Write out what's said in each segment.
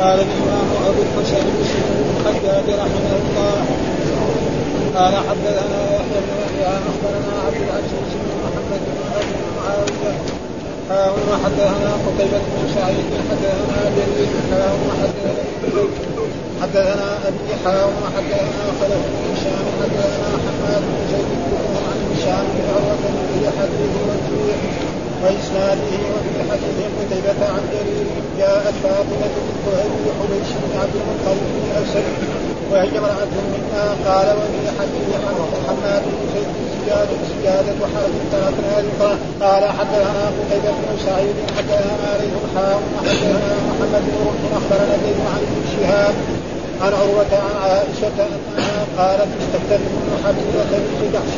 قال الإمام أبو الحسن مسلم بن الحجاج رحمه الله. قال حدثنا يحيى بن يحيى أخبرنا عبد العزيز بن محمد بن أبي معاوية. حاول وحدثنا قتيبة بن سعيد حدثنا جرير حاول وحدثنا حدثنا أبي حاول وحدثنا خلف بن هشام حدثنا حماد بن زيد عن هشام بن عروة بن حديث والجوع وإسناده وفي حديث قتيبة عن جرير جاءت فاطمة بنت أبي حبيش بن عبد المطلب بن أسد وهي امرأة منا قال وفي حديث حماد بن زيد سجادة سجادة حرب ذكره قال حدثنا قتيبة بن سعيد حدثنا عليه حاء وحدثنا محمد بن رمح أخبرنا زيد عن ابن شهاب عن عروة عن عائشة أنها قالت استفتت حبيبة بنت جحش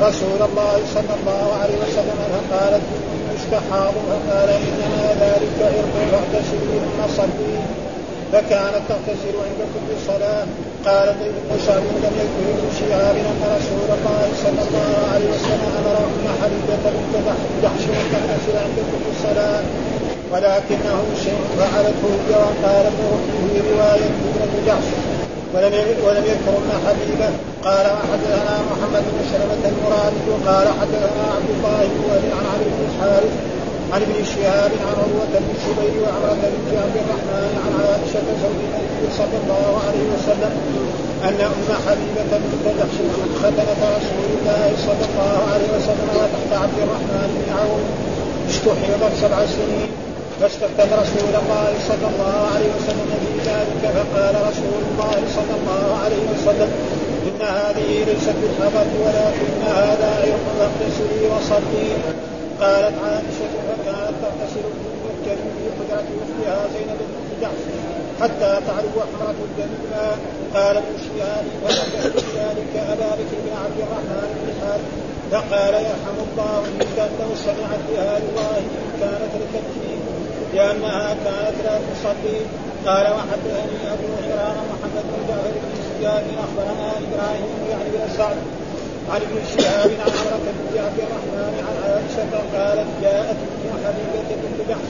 رسول الله صلى الله عليه وسلم فقالت مستحاض فقال انما ذلك عرق فاغتسلي ثم صلي فكانت تغتسل عند كل صلاه قال زيد بن سعد لم ابن شهاب ان رسول الله صلى الله عليه وسلم أمر ام حبيبه بنت جحش ان تغتسل عند كل صلاه ولكنه شيء فعلته هي وقال ابن في روايه ابن جحش ولم ولم يذكر ابن حبيبه قال وحدثنا محمد بن سلمة المرادي قال حدثنا عبد الله بن وهب عن عمرو بن الحارث عن ابن شهاب عن عروة بن الزبير وعمرة بن عبد الرحمن عن عائشة زوج النبي صلى الله عليه وسلم أن أم حبيبة بنت جحش ختنة رسول الله صلى الله عليه وسلم وتحت عبد الرحمن بن عوف استحيضت سبع سنين. فاستفتت رسول الله صلى الله عليه وسلم في ذلك فقال رسول الله صلى الله عليه وسلم إن هذه ليست بالحضر ولكن هذا عرق فاغتسلي وصلي. قالت عائشة فكانت تغتسل في في حجره أختها زينب بنت حتى حمرة الدم الماء قال ابن شهاب وذكر ذلك أبا بكر بن عبد الرحمن بن حارث فقال يرحم الله منك انه سمعت بها الله إن كانت لتبكي لانها كانت لا تصلي قال وحدثني أبو عمران محمد بن جعفر بن زياد أخبرنا إبراهيم يعني بن سعد عن ابن شهاب عن عمرة بن عبد الرحمن عن عائشة قالت جاءت أم حبيبة بنت جحش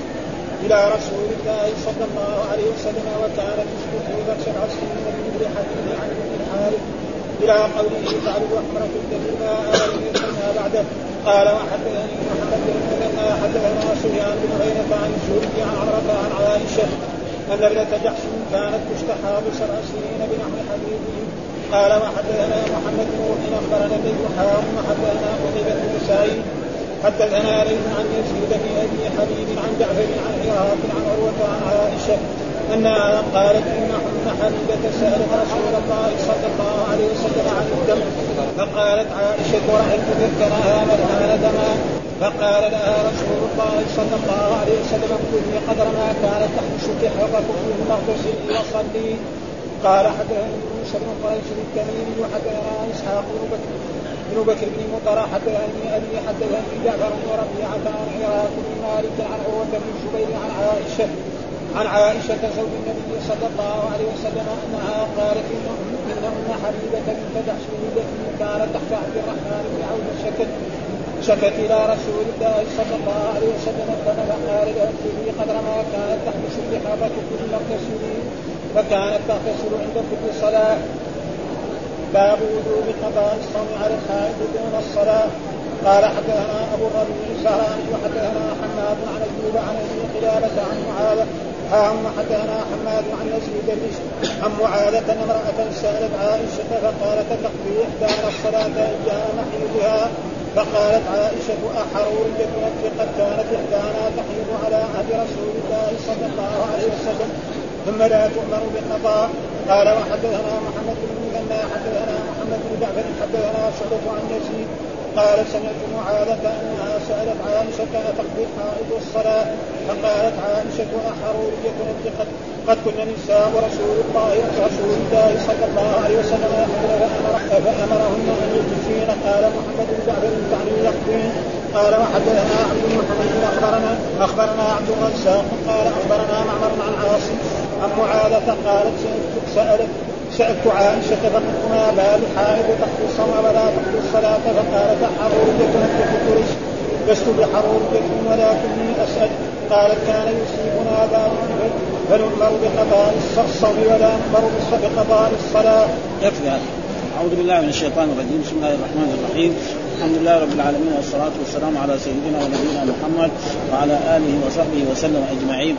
إلى رسول الله صلى الله عليه وسلم وكانت تشبه سبع سنين بمثل حديث عن ابن الحارث إلى قوله تعرف أحمرة الدم ما يسمى بعده؟ قال وحدثني مثنى حدثنا سفيان بن عيينة عن الزهري عن عمرة عن عائشة أن ابنة جحش كانت تستحاض سبع سنين بنحو حديثه قال وحدثنا محمد بن روح أخبرنا بن حام وحدثنا قتيبة بن سعيد. حدثنا ليث عن يزيد بن أبي حبيب عن جعفر عن عراق عن عروة عن عائشة أنها قالت إن ام حبيبة سالت رسول الله صلى الله عليه وسلم عن الدم. فقالت عائشة رايت ذكرها مكان دما. فقال لها رسول الله صلى الله عليه وسلم كوني قدر ما كانت تحبسك حركم ثم اغتسلي وصلي قال حدثني موسى بن قريش التميمي وحدثنا إسحاق بن بكر بن بكر بن مطر حدثني أبي حدثني جعفر بن ربيعة عن عراق بن مالك عن عروة بن الزبير عن عائشة. عن عائشة زوج النبي صلى الله عليه وسلم أنها قالت إن أم حبيبة بنت التي كانت تحت عبد الرحمن بن عوف شكت شكت إلى رسول الله صلى الله عليه وسلم فقال لأخته قدر ما كانت تحبس الرحابة كل اغتسلي فكانت تغتسل عند كل صلاة. باب وجوب قضاء الصوم على الحائض دون الصلاة. قال حدثنا أبو الربيع الزهراني وحدثنا حماد عن ايوب عن أبي قلابة عن معاذ هم حدثنا حماد عن يزيد عن معاذة امرأة سألت عائشة فقالت تقضي إحدانا الصلاة أيام حيضها فقالت عائشة أحرورية قد كانت إحدانا تحيض على عهد رسول الله صلى الله عليه وسلم. ثم لا تؤمر بالقضاء. قال وحدثنا محمد بن مثنى حدثنا محمد بن جعفر حدثنا شعبة عن يزيد. قال سمعت معاذة أنها سألت عائشة أتقضي الحائض الصلاة؟ فقالت عائشة أحرورية قد قد كن نساء رسول الله رسول الله صلى الله عليه وسلم فأمرهن أن يجزين قال محمد بن جعفر تعني يقضين قال وحدثنا عبد محمد أخبرنا أخبرنا عبد الرزاق. قال أخبرنا معمر عن عاصم عن معاذة قالت سألت سألت عائشة فقلت ما بال حائض تقضي الصوم ولا تقضي الصلاة فقالت حرورية نفس قريش لست بحرورية ولكني أسأل قالت كان يصيبنا باب فنؤمر بقضاء الصوم ولا نؤمر بقضاء الصلاة. يكفي هذا. أعوذ بالله من الشيطان الرجيم، بسم الله الرحمن الرحيم، الحمد لله رب العالمين والصلاة والسلام على سيدنا ونبينا محمد وعلى آله وصحبه وسلم أجمعين.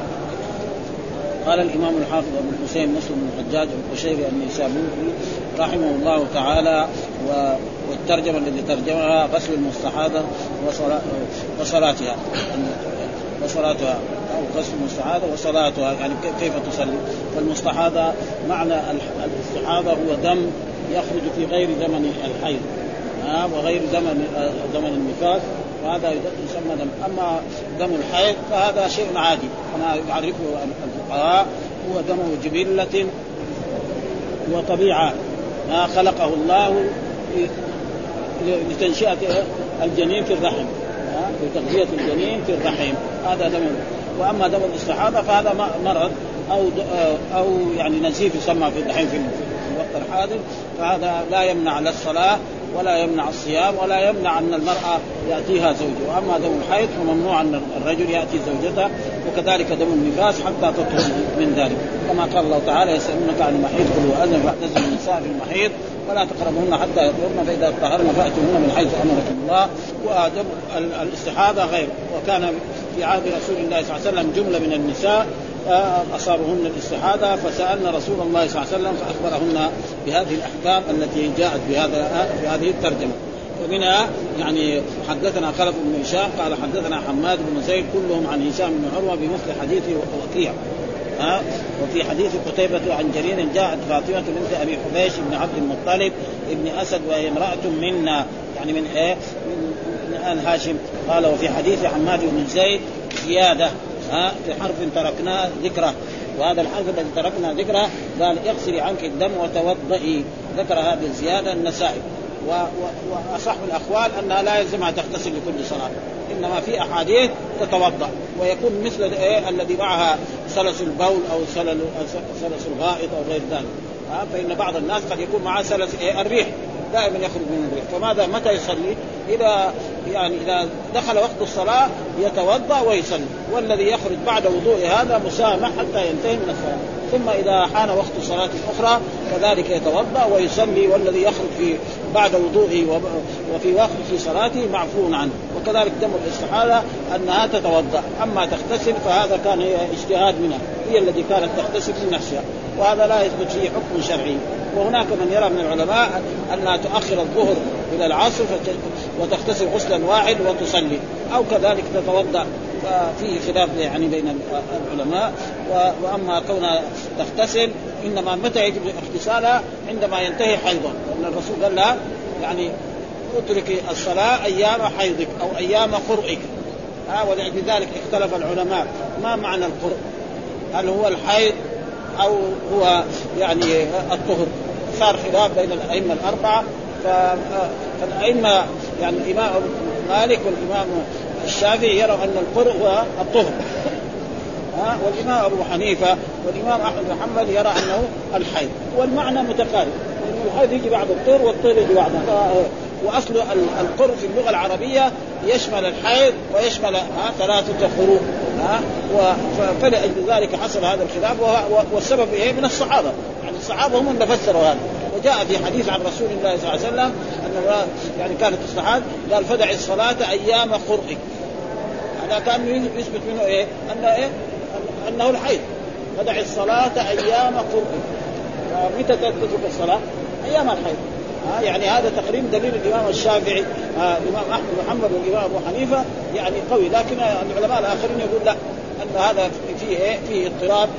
قال الإمام الحافظ أبو الحسين مسلم بن الحجاج القشيري النيسابوري رحمه الله تعالى والترجمة الذي ترجمها غسل المستحاضة وصلاتها. وصلاتها أو غسل المستحاضة وصلاتها. يعني كيف تصلي؟ فالمستحاضة معنى الاستحاضة هو دم يخرج في غير زمن الحيض وغير زمن زمن النفاس. وهذا يسمى دم. أما دم الحيض فهذا شيء عادي. كما يعرفه الفقهاء هو دم جبلة وطبيعة ما خلقه الله لتنشئة الجنين في الرحم لتغذية الجنين في الرحم. هذا دم. وأما دم الاستحاضه فهذا مرض أو أو يعني نزيف يسمى في الحين في الوقت الحاضر. فهذا لا يمنع لا الصلاة ولا يمنع الصيام ولا يمنع أن المرأة يأتيها زوجها. وأما دم الحيض فممنوع أن الرجل يأتي زوجته وكذلك دم النفاس حتى تطهر من ذلك. كما قال الله تعالى يسألونك عن المحيض قل هو اذن فاعتزلوا النساء في المحيض ولا تقربوهن حتى يطهرن فإذا طهرن فأتوهن من حيث أمركم الله. ودم الاستحاضة غير. وكان في عهد رسول الله صلى الله عليه وسلم جملة من النساء أصابهن الاستحاضة فسالنا رسول الله صلى الله عليه وسلم فأخبرهن بهذه الأحكام التي جاءت بهذا بهذه الترجمة. ومنها يعني حدثنا خلف بن هشام قال حدثنا حماد بن زيد كلهم عن هشام بن عروة بمثل حديث وكيع ها؟ وفي حديث قتيبة عن جرير جاءت فاطمة بنت أبي حبيش بن عبد المطلب ابن أسد وهي امرأة منا. يعني من إيه؟ من, آل هاشم. قال وفي حديث حماد بن زيد زيادة. ها؟ في حرف تركناه ذكره. وهذا الحرف الذي تركنا ذكره قال اغسلي عنك الدم وتوضئي. ذكر هذه الزياده النسائي. وأصح الأقوال أنها لا يلزمها تغتسل لكل صلاة إنما في أحاديث تتوضأ ويكون مثل إيه الذي معها سلس البول أو سلس الغائط أو غير ذلك. فإن بعض الناس قد يكون معها سلس إيه الريح دائما يخرج من الريح. فماذا متى يصلي؟ إذا يعني إذا دخل وقت الصلاة يتوضأ ويصلي والذي يخرج بعد وضوء هذا مسامح حتى ينتهي من الصلاة. ثم إذا حان وقت الصلاه الاخرى كذلك يتوضأ ويصلي والذي يخرج في بعد وضوءه وفي وقت في صلاته معفو عنه. وكذلك دم الاستحالة أنها تتوضأ. أما تغتسل فهذا كان اجتهاد منها. هي التي كانت تغتسل من نفسها. وهذا لا يثبت فيه حكم شرعي. وهناك من يرى من العلماء أنها تؤخر الظهر إلى العصر وتغتسل غسلا واحد وتصلي. أو كذلك تتوضأ. ففيه خلاف يعني بين العلماء. وأما كونها تغتسل إنما متى يجب اغتسالها؟ عندما ينتهي حيضها لأن الرسول قال لها يعني اتركي الصلاة أيام حيضك أو أيام قرئك. ها ولذلك اختلف العلماء. ما معنى القرء؟ هل هو الحيض أو هو يعني الطهر؟ صار خلاف بين الأئمة الأربعة. فالأئمة يعني الامام مالك والإمام الشافعي يرى أن القرء هو الطهر. ها والإمام أبو حنيفة والإمام أحمد بن يرى أنه الحيض. والمعنى متقارب. الحيض يجي بعد الطهر والطهر يجي بعد وأصل القرء في اللغة العربية يشمل الحيض ويشمل ثلاثة قروء فلأجل ذلك حصل هذا الخلاف والسبب إيه؟ من الصحابة. يعني الصحابة هم اللي فسروا هذا. وجاء في حديث عن رسول الله صلى الله عليه وسلم انه يعني كانت الصحابه قال فدع الصلاة أيام قرئك هذا كان يثبت منه إيه؟ ان إيه؟ أنه الحيض. فدع الصلاة أيام قرئك متى تترك الصلاة؟ أيام الحيض. ها يعني هذا تقريبا دليل الإمام الشافعي آه الإمام أحمد محمد والإمام أبو حنيفة يعني قوي. لكن العلماء الآخرين يقول لا أن هذا فيه إيه؟ فيه اضطراب.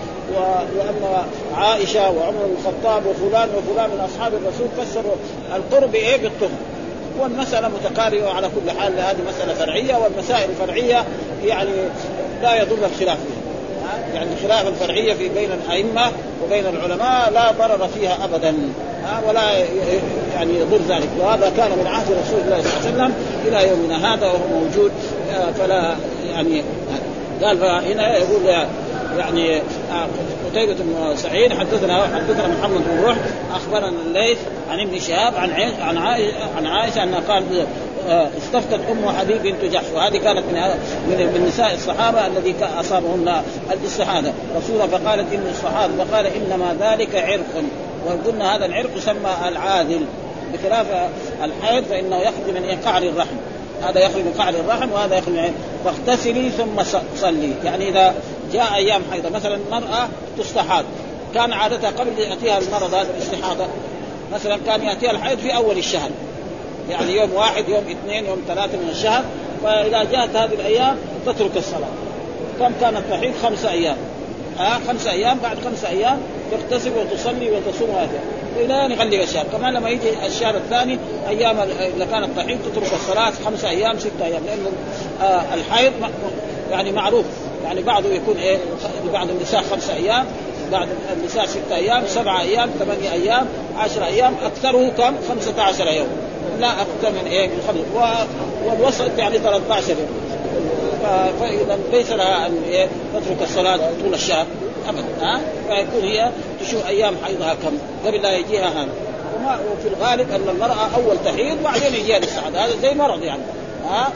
وأن عائشة وعمر بن الخطاب وفلان وفلان من أصحاب الرسول فسروا القرب إيه؟ بالطهر. والمسألة متقاربة على كل حال. هذه مسألة فرعية والمسائل الفرعية يعني لا يضر الخلاف فيها. يعني الخلاف الفرعية في بين الأئمة وبين العلماء لا ضرر فيها أبدا. ولا يعني يضر ذلك. وهذا كان من عهد رسول الله صلى الله عليه وسلم إلى يومنا هذا وهو موجود. فلا يعني قال فهنا يقول يعني قتيبة بن سعيد حدثنا حدثنا محمد بن روح أخبرنا الليث عن ابن شهاب عن عن عائشه عن عائشه انها قال آه، استفتت أم حبيب بنت جحش وهذه كانت من من, نساء الصحابة الذي أصابهن الاستحاضه رسول فقالت ان الصحابة فقال إنما ذلك عرق. وقلنا هذا العرق يسمى العادل بخلاف الحيض فإنه يخرج من قعر الرحم. هذا يخرج من قعر الرحم وهذا يخرج من فاغتسلي ثم صلي. يعني إذا جاء أيام حيضة مثلا المرأة تستحاض. كان عادتها قبل يأتيها المرض هذا الاستحاضة مثلا كان يأتيها الحيض في أول الشهر. يعني يوم واحد يوم اثنين يوم ثلاثة من الشهر. فإذا جاءت هذه الأيام تترك الصلاة. كم كانت تحيض خمسة أيام. ها؟ آه خمسة أيام. بعد خمسة أيام تغتسل وتصلي وتصوم وهكذا. إلى أن يغلق الشهر. كمان لما يجي الشهر الثاني أيام إذا كانت تحيض تترك الصلاة خمسة أيام ستة أيام. لأنه آه الحيض يعني معروف. يعني بعضه يكون إيه؟ بعض النساء خمسة أيام بعد النساء ستة أيام سبعة أيام ثمانية أيام عشرة أيام أكثره كم؟ 15 يوم. لا أكثر من إيه من خمس والوسط يعني 13 يوم فإذا ليس لها أن إيه تترك الصلاة طول الشهر ابدا ها؟ فيكون هي تشوف أيام حيضها كم. قبل لا يجيها هذا. وما وفي الغالب أن المرأة أول تحيض بعدين يجيها الاستعاده هذا زي مرض يعني ها؟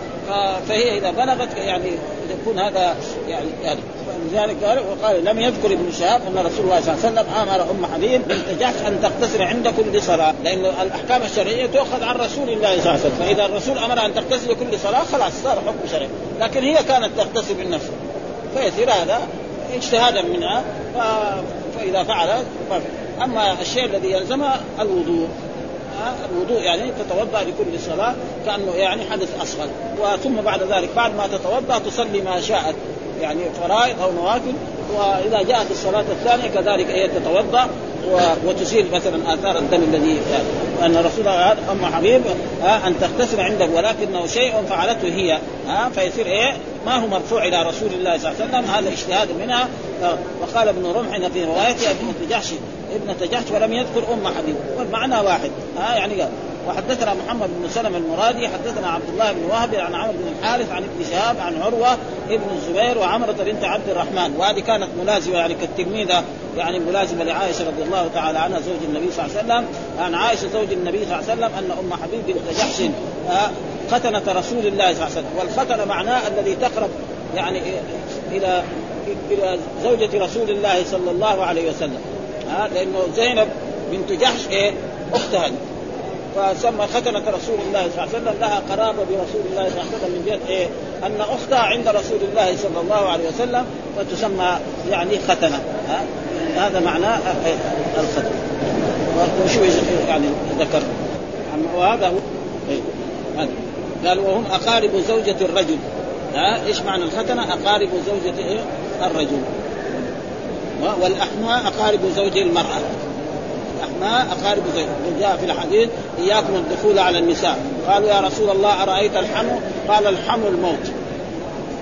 فهي إذا بلغت يعني يكون هذا يعني يعني لذلك قال وقال لم يذكر ابن شهاب أن رسول الله صلى الله عليه وسلم آمر أم حبيب بنت جحش أن تغتسل عند كل صلاه لأن الأحكام الشرعية تؤخذ عن رسول الله صلى الله عليه وسلم فإذا الرسول أمر أن تغتسل كل صلاة خلاص صار حكم شرعي لكن هي كانت تغتسل بالنفس فيصير هذا اجتهادا منها فإذا فعلت أما الشيء الذي يلزمها الوضوء الوضوء يعني تتوضأ لكل صلاة كأنه يعني حدث أصغر. وثم بعد ذلك بعد ما تتوضأ تصلي ما شاءت يعني فرائض أو نوافل. وإذا جاءت الصلاة الثانية كذلك هي تتوضأ وتزيل مثلا آثار الدم الذي ان رسول الله أم حبيب أن تغتسل عنده ولكنه شيء فعلته هي. فيصير إيه؟ ما هو مرفوع إلى رسول الله صلى الله عليه وسلم هذا اجتهاد منها. وقال ابن رمح في روايته ابن جحش ابنة جحش ولم يذكر أم حبيب والمعنى واحد. ها يعني وحدثنا محمد بن سلم المرادي حدثنا عبد الله بن وهب عن عمرو بن الحارث عن ابن شهاب عن عروة ابن الزبير وعمرة بنت عبد الرحمن. وهذه كانت ملازمة يعني كالتلميذة يعني ملازمة لعائشة رضي الله تعالى عنها زوج النبي صلى الله عليه وسلم. عن عائشة زوج النبي صلى الله عليه وسلم أن أم حبيب بنت جحش ختنة رسول الله صلى الله عليه وسلم. والختنة معناه الذي تقرب يعني إلى إلى زوجة رسول الله صلى الله عليه وسلم. ها لأنه زينب بنت جحش إيه أختها فسمى ختنة رسول الله صلى الله عليه وسلم لها قرابة برسول الله صلى الله عليه وسلم من جهة إيه؟ أن أختها عند رسول الله صلى الله عليه وسلم فتسمى يعني ختنة ها؟ هذا معناه الختنة وشو يعني ذكر وهذا هو إيه؟ قال وهم أقارب زوجة الرجل ها إيش معنى الختنة؟ أقارب زوجة إيه؟ الرجل والأحماء أقارب زوج المرأة. الأحماء أقارب زوج. جاء في الحديث إياكم الدخول على النساء. قالوا يا رسول الله أرأيت الحمو؟ قال الحمو الموت.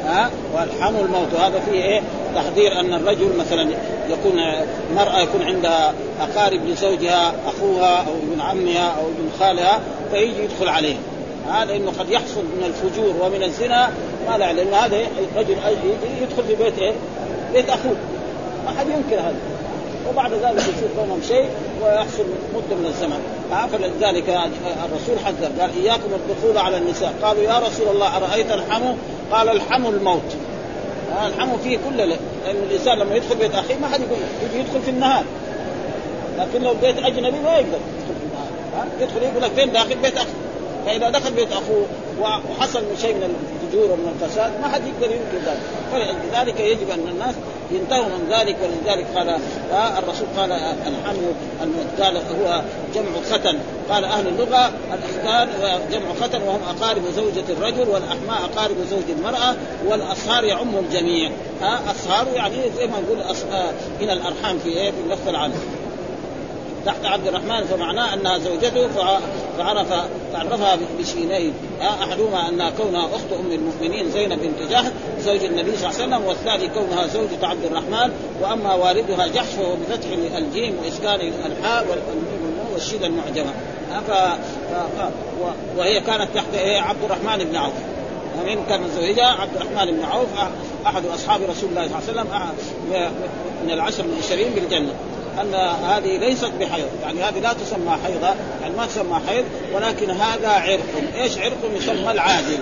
ها؟ والحمو الموت. وهذا فيه إيه؟ تحذير أن الرجل مثلا يكون مرأة يكون عندها أقارب لزوجها أخوها أو ابن عمها أو ابن خالها فيجي يدخل عليه. هذا لأنه قد يحصل من الفجور ومن الزنا. ما لا لأن هذا الرجل يدخل في بيت إيه؟ بيت أخوه. ما حد ينكر هذا. وبعد ذلك يصير بينهم شيء ويحصل مدة من الزمن. فلذلك الرسول حذر. قال إياكم الدخول على النساء. قالوا يا رسول الله أرأيت الحمو؟ قال الحمو الموت. الحمو فيه كل لأن الإنسان لما يدخل بيت أخيه ما حد يقول يدخل في النهار. لكن لو بيت أجنبي ما يقدر يدخل في النهار. يدخل يقول لك فين داخل بيت أخي. فإذا دخل بيت أخوه وحصل من شيء من الفجور ومن الفساد ما حد يقدر ينكر ذلك. فلذلك يجب أن الناس ينتهوا من ذلك ولذلك قال آه الرسول قال الحمل قال هو جمع ختن. قال أهل اللغة الاختان جمع ختن وهم أقارب زوجة الرجل والأحماء أقارب زوج المرأة والأصهار يعم الجميع آه أصهار يعني زي ما نقول آه هنا الأرحام في إيه في اللفظ العام تحت عبد الرحمن فمعناه أنها زوجته فعرف فعرفها بشينين. أحدهما انها كونها أخت أم المؤمنين زينب بنت جحش زوج النبي صلى الله عليه وسلم والثاني كونها زوجة عبد الرحمن وأما والدها جحش فهو بفتح الجيم وإسكان الحاء والشين المعجمة. ف... وهي كانت تحت إيه؟ عبد الرحمن بن عوف. من كان زوجها عبد الرحمن بن عوف أحد أصحاب رسول الله صلى الله عليه وسلم من العشر المبشرين بالجنة. أن هذه ليست بحيض. يعني هذه لا تسمى حيضة يعني ما تسمى حيض ولكن هذا عرق. إيش عرق؟ يسمى العادل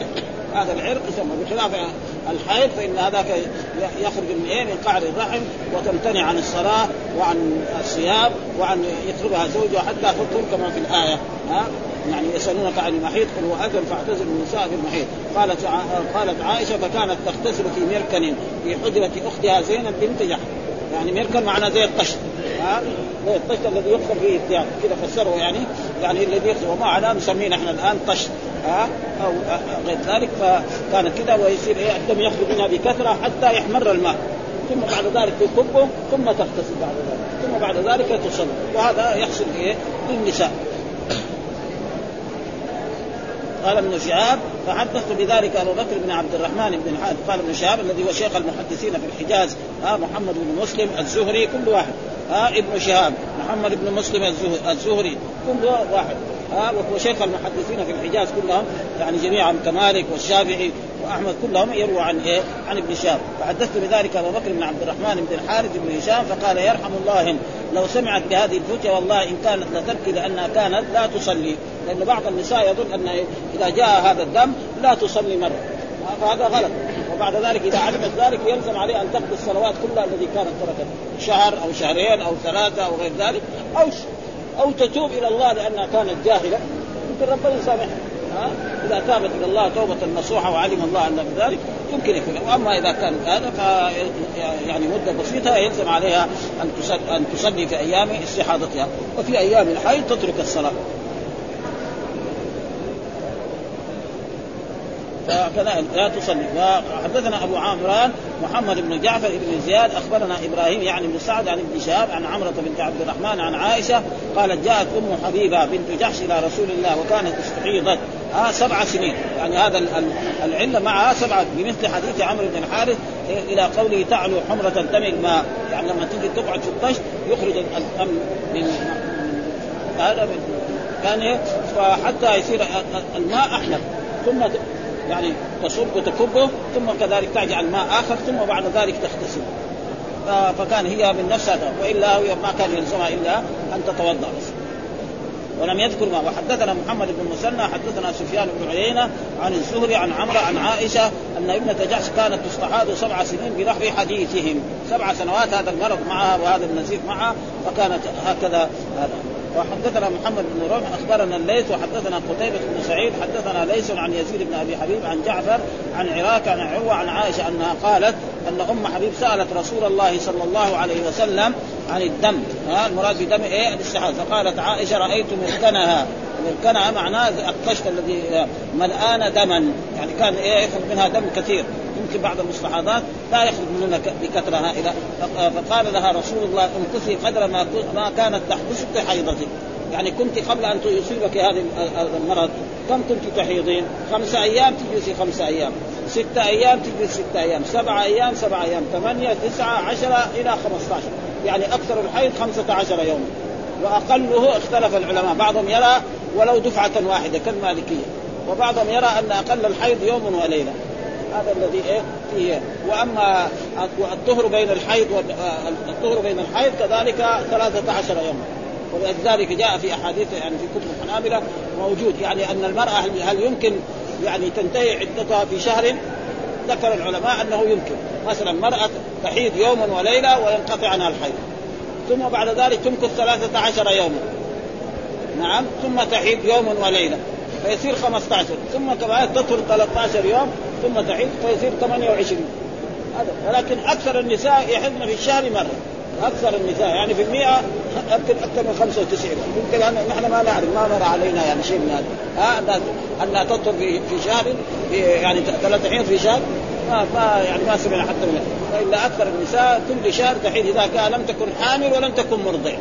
هذا العرق يسمى بخلاف الحيض فإن هذاك يخرج من إيه من قعر الرحم وتمتنع عن الصلاه وعن الصيام وعن يتركها زوجها حتى تطهر كما في الآية. ها؟ يعني يسألونك عن المحيط قل هو اذن فاعتزلوا النساء في المحيط. قالت قالت عائشة فكانت تغتسل في مركن في حجرة أختها زينب بنت جحش يعني مركن معناه زي الطشت. ها؟ زي الطشت الذي يدخل فيه الثياب كذا فسره يعني يعني الذي يدخل وما على نسميه نحن الآن طشت ها؟ أو غير ذلك فكانت كذا ويصير إيه الدم يخرج منها بكثرة حتى يحمر الماء. ثم بعد ذلك تكبه ثم تغتسل بعد ذلك. ثم بعد ذلك تصلي. وهذا يحصل إيه للنساء. قال ابن شهاب فحدثت بذلك أبو بكر بن عبد الرحمن بن الحارث قال ابن شهاب الذي هو شيخ المحدثين في الحجاز ها محمد بن مسلم الزهري كل واحد. ها ابن شهاب محمد بن مسلم الزهري كل واحد. ها وهو شيخ المحدثين في الحجاز كلهم يعني جميعا كمالك والشافعي وأحمد كلهم يروى عن إيه؟ عن ابن شهاب. فحدثت بذلك أبو بكر بن عبد الرحمن بن الحارث بن هشام فقال يرحم الله لو سمعت بهذه الفتية والله إن كانت لتبكي لأنها كانت لا تصلي. لأن بعض النساء يظن أن إذا جاء هذا الدم لا تصلي مرة. فهذا غلط. وبعد ذلك إذا علمت ذلك يلزم عليه أن تقضي الصلوات كلها التي كانت تركت. شهر أو شهرين أو ثلاثة أو غير ذلك. أو أو تتوب إلى الله لأنها كانت جاهلة. يمكن ربنا يسامحها إذا تابت إلى الله توبة نصوحة وعلم الله أن ذلك يمكن يكون. وأما إذا كان هذا ف يعني مدة بسيطة يلزم عليها أن تصلي أن تصلي في أيام استحاضتها. وفي أيام الحيض تترك الصلاة. فكذا لا تصلي. وحدثنا أبو عامران محمد بن جعفر بن زياد أخبرنا إبراهيم يعني بن سعد عن ابن شهاب عن عمرة بنت عبد الرحمن عن عائشة قالت جاءت أم حبيبة بنت جحش إلى رسول الله وكانت استحيضت. آه سبع سنين. يعني هذا العلة معها سبعه بمثل حديث عمرو بن الحارث إلى قوله تعلو حمرة دم الماء. يعني لما تجي تقعد في الطشت يخرج الدم من هذا من كان فحتى يصير الماء أحمر. ثم يعني تصب وتكبه ثم كذلك تجعل ماء آخر ثم بعد ذلك تغتسل. فكان هي من نفسها وإلا ما كان يلزمها إلا أن تتوضأ. بس ولم يذكر ما. وحدثنا محمد بن مسنى حدثنا سفيان بن عيينة عن الزهري عن عمرو عن عائشة أن ابنة جحش كانت تستحاض سبع سنين بنحو حديثهم. سبع سنوات هذا المرض معها وهذا النزيف معها فكانت هكذا هذا. وحدثنا محمد بن رمح أخبرنا الليث وحدثنا قتيبة بن سعيد حدثنا ليس عن يزيد بن أبي حبيب عن جعفر عن عراك عن عروة عن عائشة أنها قالت أن أم حبيب سألت رسول الله صلى الله عليه وسلم عن الدم. ها المراد بدم إيه؟ الاستحاضه فقالت عائشة رأيت مركنها مركنها معناه الطشت الذي ملآن دما. يعني كان إيه يخرج منها دم كثير. يمكن بعض المستحاضات لا يخرج منها بكثرة هائلة. فقال لها رسول الله امكثي قدر ما ما كانت تحبسك حيضتك يعني كنت قبل أن يصيبك هذا المرض. كم كنت تحيضين؟ خمسة أيام تجلسي خمسة أيام، ستة أيام تجلس ستة أيام، سبعة أيام سبعة أيام، ثمانية تسعة عشرة إلى 15 يعني أكثر الحيض خمسة عشر يوما. وأقله اختلف العلماء، بعضهم يرى ولو دفعة واحدة كالمالكية، وبعضهم يرى أن أقل الحيض يوم وليلة، هذا الذي إيه؟ فيه. وأما الطهر بين الحيض والطهر بين الحيض كذلك 13 يوما. ولذلك جاء في أحاديث يعني في كتب الحنابلة موجود يعني أن المرأة هل يمكن يعني تنتهي عدتها في شهر؟ ذكر العلماء أنه يمكن. مثلا مرأة تحيض يوما وليلة وينقطع عنها الحيض. ثم بعد ذلك تمكث ثلاثة عشر يوما نعم ثم تحيض يوما وليلة فيصير 15 ثم كمان تطهر 13 يوم ثم تحيض فيصير 28 هذا ولكن أكثر النساء يحضن في الشهر مرة. أكثر النساء يعني في المئة يمكن أكثر من 95 يمكن نحن ما نعرف ما مر علينا يعني شيء من هذا. ها أنها تطهر في في شهر في يعني ثلاث حين في شهر. ما ما يعني ما سمعنا حتى من والا أكثر النساء كل شهر تحيض إذا كان لم تكن حامل ولم تكن مرضع.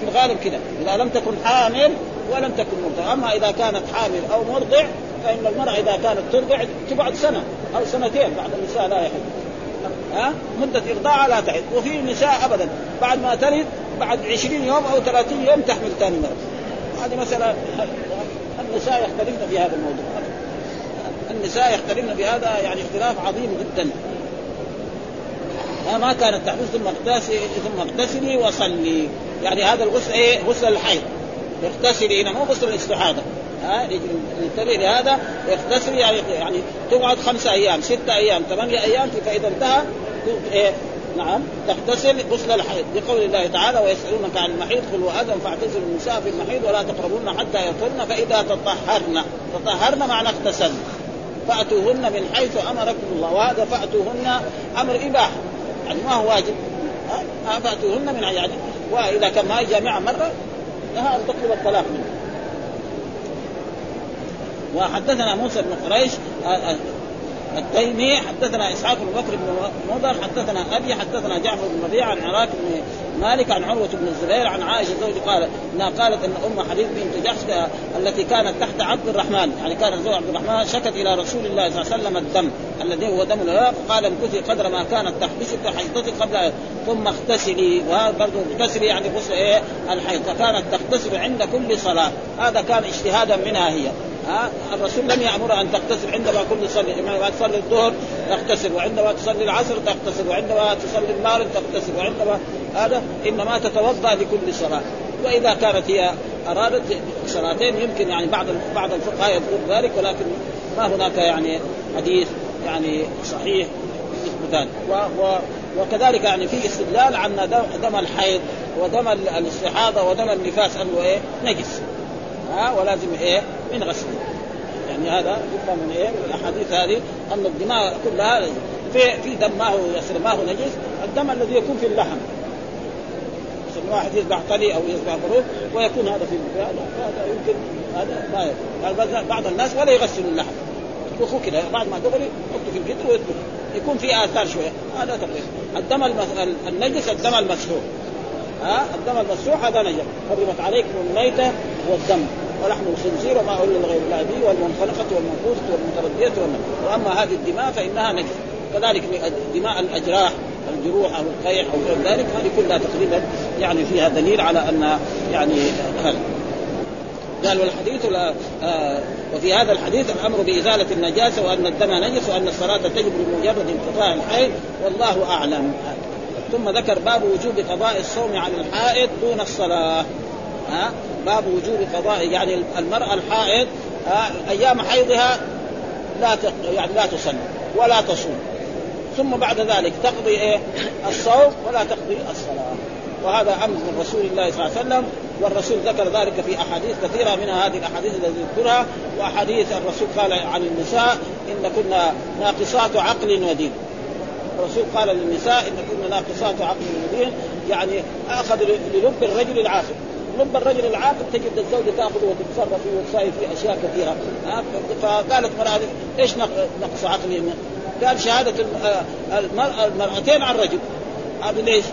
في الغالب كده إذا لم تكن حامل ولم تكن مرضع. أما إذا كانت حامل أو مرضع فإن المرأة إذا كانت ترضع تبعد سنة أو سنتين بعد النساء لا يحب ها؟ مدة إرضاعها لا تحد وفي نساء ابدا. بعد ما تلد بعد 20 يوم أو 30 يوم تحمل ثاني مره هذه مثلا النساء يختلفن في هذا الموضوع. النساء يختلفن بهذا يعني اختلاف عظيم جدا. ما كانت تحدث ثم اغتسلي ثم اغتسلي وصلي. يعني هذا الغسل إيه؟ غسل الحيض. اغتسلي هنا مو غسل الاستحاضة. ها ننتبه لهذا. اغتسلي يعني يعني تقعد خمسة أيام ستة أيام ثمانية أيام فإذا انتهى إيه؟ نعم تغتسل غسل الحيض. لقول الله تعالى ويسألونك عن المحيض قل وأذن فاعتزلوا النساء في المحيض ولا تقربون حتى يطهرن فإذا تطهرن. تطهرن معنى اغتسلن فأتوهن من حيث أمركم الله وهذا فأتوهن أمر إباحة. يعني ما هو واجب. فأتوهن من يعني وإذا كان ما جامعة مرة لها أن تطلب الطلاق منه. وحدثنا موسى بن قريش التيمي حدثنا إسحاق بن بكر بن مضر حدثنا أبي حدثنا جعفر بن ربيعة عن عراك بن مالك عن عروة بن الزبير عن عائشة زوجي قال انها قالت إن أم حبيب بنت جحش التي كانت تحت عبد الرحمن. يعني كان زوج عبد الرحمن شكت إلى رسول الله صلى الله عليه وسلم الدم الذي هو دم الهواء فقال امكثي قدر ما كانت تحبسك حيضتك قبل ثم اغتسلي. وهذا برضه اغتسلي يعني غسل إيه؟ الحيض فكانت تغتسل عند كل صلاة. هذا كان اجتهادا منها هي. ها؟ الرسول لم يامرها أن تغتسل عندما كل تصلي عندما تصلي الظهر تغتسل وعندما تصلي العصر تغتسل وعندما تصلي المغرب تغتسل وعندما هذا إنما تتوضأ لكل صلاة. وإذا كانت هي أرادت صلاتين يمكن يعني بعض بعض الفقهاء يقول ذلك ولكن ما هناك يعني حديث يعني صحيح يثبت ذلك وكذلك يعني في استدلال عن دم الحيض ودم الاستحاضة ودم النفاس انه إيه؟ نجس. ها؟ ولازم إيه؟ من غسل. يعني هذا يفهم من إيه؟ الأحاديث هذه أن الدماء كلها في في دم ما هو يصير ما هو نجس. الدم الذي يكون في اللحم. مثلا واحد يذبح طلي أو يذبح خروف ويكون هذا في هذا يمكن هذا بعض الناس ولا يغسلوا اللحم. يطبخوا كذا بعد ما دغري يحطوا في القدر ويطبخ يكون في آثار شوية. هذا تقريبا. الدم النجس الدم المسحوق ها؟ الدم المسروح هذا نجم حرمت عليكم الميتة والدم. ولحم الخنزير وما أهل لغير الله به والمنخنقة والمنفوسة والمتردية وأما هذه الدماء فإنها نجس كذلك دماء الأجراح الجروح أو القيح أو غير ذلك هذه كلها تقريبا يعني فيها دليل على أن يعني هذا. قال والحديث آه وفي هذا الحديث الأمر بإزالة النجاسة وأن الدم نجس وأن الصلاة تجب بمجرد انقطاع الحيض والله أعلم. ثم ذكر باب وجوب قضاء الصوم على الحائض دون الصلاة. ها؟ باب وجوب قضاء يعني المرأة الحائض أيام حيضها لا يعني لا تصلي ولا تصوم. ثم بعد ذلك تقضي إيه؟ الصوم ولا تقضي الصلاة. وهذا أمر من رسول الله صلى الله عليه وسلم والرسول ذكر ذلك في أحاديث كثيرة منها هذه الأحاديث التي ذكرها. وأحاديث الرسول قال عن النساء إن كنا ناقصات عقل ودين. الرسول قال للنساء إن كن ناقصات عقل ودين يعني أخذ للب الرجل العاقل لب الرجل العاقل تجد الزوجة تأخذ وتتصرف فيه وتساوي في أشياء كثيرة. فقالت مرأة إيش نقص عقلي؟ قال شهادة المرأتين عن الرجل هذا ليش؟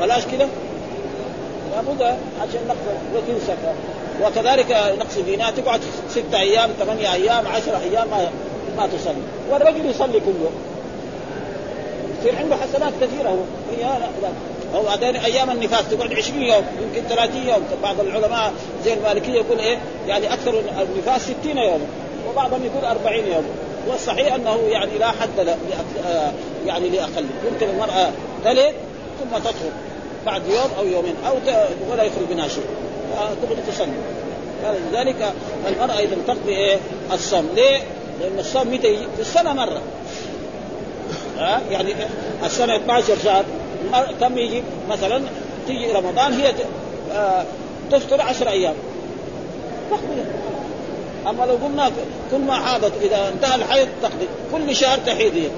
بلاش كده لابد عشان نقص وتنسى. وكذلك نقص دينها تقعد ستة أيام ثمانية أيام عشرة أيام ما ما تصلي. والرجل يصلي كل يوم يصير عنده حسنات كثيرة هو. هي هو بعدين أيام النفاس تقعد 20 يوم يمكن 30 يوم. بعض العلماء زي المالكية يقول إيه؟ يعني أكثر النفاس 60 يوم وبعضهم يقول 40 يوم. والصحيح أنه يعني لا حد ل... يعني لأقل. يمكن المرأة تلد ثم تطهر بعد يوم أو يومين أو. ولا يخرج منها شيء. تقعد تصلي لذلك المرأة إذا تقضي إيه؟ الصوم. ليه؟ لأن الصوم متى؟ في السنة مرة. ها؟ يعني السنة 12 شهر كم يجي مثلا تيجي رمضان هي آه تفطر 10 أيام. تقضي. أما لو قلنا كل ما حاضت إذا انتهى الحيض تقضي. كل شهر تحيض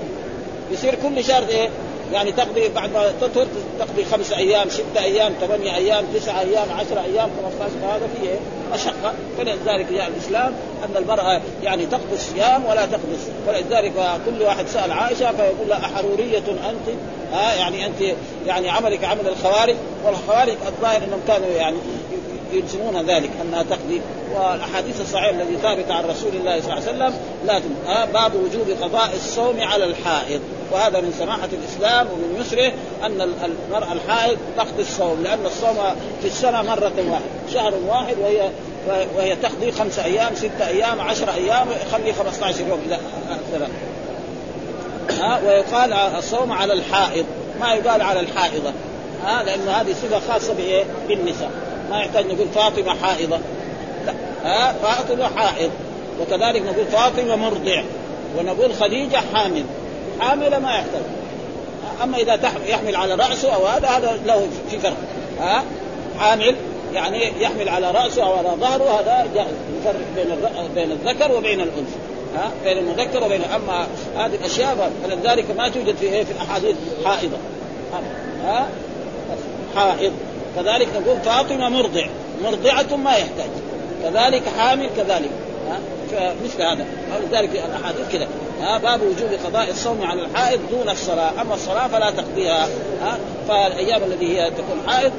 يصير كل شهر إيه؟ يعني تقضي بعد ما تطهر تقضي خمس أيام ستة أيام ثمانية أيام تسعة أيام عشرة أيام 15 فهذا فيه؟ مشقة فلذلك جاء الإسلام أن المرأة يعني تقضي الصيام ولا تقضي ولذلك كل واحد سأل عائشة فيقول لها أحرورية أنت؟ ها يعني أنت يعني عملك عمل الخوارج؟ والخوارج الظاهر أنهم كانوا يعني يلزمون ذلك انها تقضي. والأحاديث الصحيحة التي ثابتة عن رسول الله صلى الله عليه وسلم لا آه باب وجوب قضاء الصوم على الحائض. وهذا من سماحه الإسلام ومن يسره أن المرأة الحائض تقضي الصوم لأن الصوم في السنة مرة واحدة شهر واحد وهي وهي تقضي خمسة أيام ستة أيام عشرة أيام يخلي 15 يوم إلى ها ويقال الصوم على الحائض. ما يقال على الحائضة. ها لأنه هذه خاصة بإيه؟ بالنساء. ما يحتاج نقول فاطمة حائضة. لا. ها؟ فاطمة حائض. وكذلك نقول فاطمة مرضع. ونقول خديجة حامل. حاملة ما يحتاج. أما إذا يحمل على رأسه أو هذا هذا له في فرق. ها؟ حامل يعني يحمل على رأسه أو على ظهره هذا يفرق بين بين الذكر وبين الأنثى. ها؟ بين المذكر وبين أما هذه الأشياء فلذلك ما توجد في إيه؟ في الأحاديث حائضة. ها؟ حائض. كذلك نقول فاطمة مرضع. مرضعة ما يحتاج. كذلك حامل كذلك. ها؟ فمثل هذا. ولذلك الأحاديث كذا. ها؟ باب وجوب قضاء الصوم على الحائض دون الصلاة. أما الصلاة فلا تقضيها. ها؟ فالأيام التي هي تكون حائض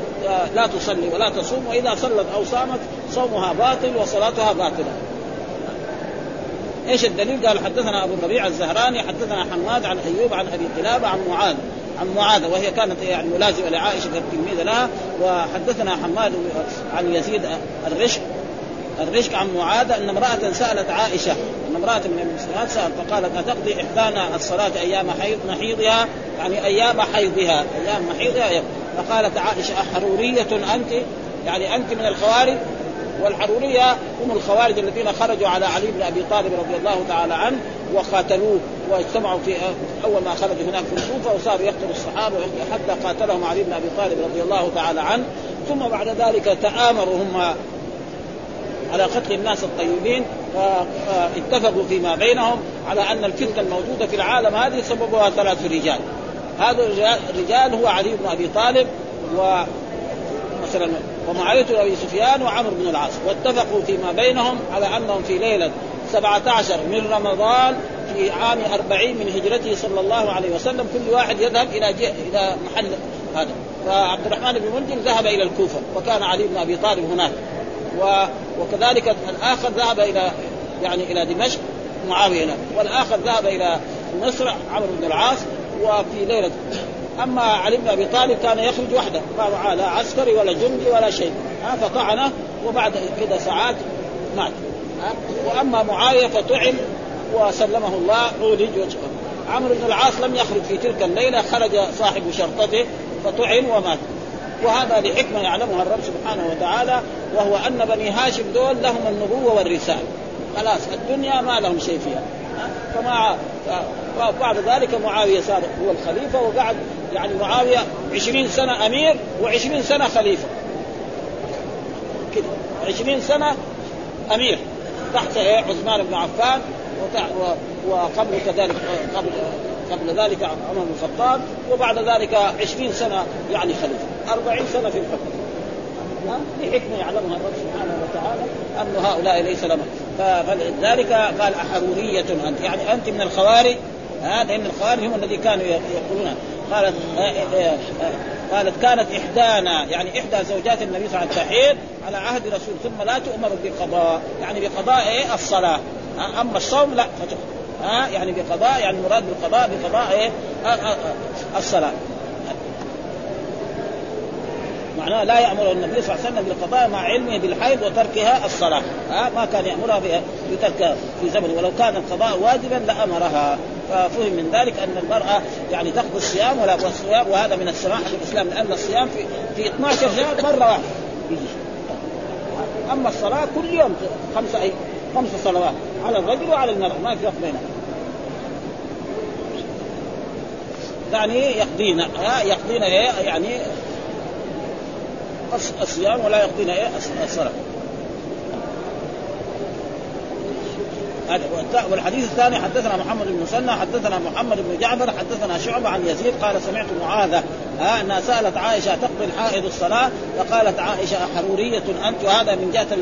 لا تصلي ولا تصوم. وإذا صلت أو صامت صومها باطل وصلاتها باطلة. إيش الدليل؟ قال حدثنا أبو الربيع الزهراني حدثنا حماد عن أيوب عن أبي قلابة عن معاذ. عن معاذ وهي كانت يعني ملازمة لعائشة التلميذ لها. وحدثنا حماد عن يزيد الرشق الرشق عن معاذ أن امرأة سألت عائشة أن امرأة من المسلمات سألت فقالت أتقضي إحدانا الصلاة أيام حيض محيضها؟ يعني أيام حيضها أيام محيضها فقالت عائشة أحرورية أنت؟ يعني أنت من الخوارج؟ والحرورية هم الخوارج الذين خرجوا على علي بن أبي طالب رضي الله تعالى عنه وقاتلوه واجتمعوا في أول ما خرجوا هناك في الكوفة وصاروا يقتلوا الصحابة حتى قاتلهم علي بن أبي طالب رضي الله تعالى عنه. ثم بعد ذلك تآمروا هم على قتل الناس الطيبين فاتفقوا فيما بينهم على أن الفتنة الموجودة في العالم هذه سببها ثلاث رجال. هذا الرجال هو علي بن أبي طالب و مثلا ومعاوية بن أبي سفيان وعمرو بن العاص واتفقوا فيما بينهم على أنهم في ليلة 17 من رمضان في عام 40 من هجرته صلى الله عليه وسلم. كل واحد يذهب إلى إلى محل هذا. فعبد الرحمن بن منذر ذهب إلى الكوفة وكان علي بن أبي طالب هناك. و... وكذلك الآخر ذهب إلى يعني إلى دمشق معاوية هناك. والآخر ذهب إلى مصر عمرو بن العاص وفي ليلة أما علي بن أبي طالب كان يخرج وحده. ما معاه لا عسكري ولا جندي ولا شيء. فطعنه وبعد كذا ساعات مات. وأما معاوية فطعن وسلمه الله عولج عمرو بن العاص لم يخرج في تلك الليلة خرج صاحب شرطته فطعن ومات. وهذا لحكمة يعلمها الرب سبحانه وتعالى وهو أن بني هاشم دول لهم النبوة والرسالة. خلاص الدنيا ما لهم شيء فيها. فمع وبعد ذلك معاوية صار هو الخليفة وقعد يعني معاوية 20 سنة أمير و20 سنة خليفة. كده. 20 سنة أمير. تحت إيه عثمان بن عفان وقبل كذلك قبل قبل ذلك عمر بن الخطاب وبعد ذلك 20 سنة يعني خليفة. 40 سنة في الحكم. لحكمه يعلمها الرب سبحانه وتعالى أن هؤلاء ليس لهم. فلذلك قال أحرورية انت يعني أنت من الخوارج. ها لأن الخوارج هم الذي كانوا يقولون. قالت قالت كانت إحدانا يعني إحدى زوجات النبي صلى الله عليه وسلم على عهد رسول ثم لا تؤمر بقضاء. يعني بقضاء إيه؟ الصلاة. أما الصوم لا ها يعني بقضاء يعني المراد بالقضاء بقضاء إيه؟ الصلاة. معناه لا يأمر النبي صلى الله عليه وسلم بالقضاء مع علمه بالحيض وتركها الصلاة. ها ما كان يأمرها بترك في زمن ولو كان القضاء واجبا لأمرها. ففهم من ذلك أن المرأة يعني تقضي الصيام ولا والصيام وهذا من السماحه في الإسلام لأن الصيام في في 12 شهر مرة واحدة. أما الصلاة كل يوم خمسه اي خمس صلوات على الرجل وعلى المرأة ما في فرق بينهم. يعني يقضين يقضين إيه؟ يعني الصيام ولا يقضين إيه؟ الصلاة. والحديث الثاني حدثنا محمد بن مسنى حدثنا محمد بن جعفر حدثنا شعبة عن يزيد قال سمعت معاذة ها أنها سألت عائشة تقضي الحائض الصلاة فقالت عائشة أحرورية أنت وهذا من جهة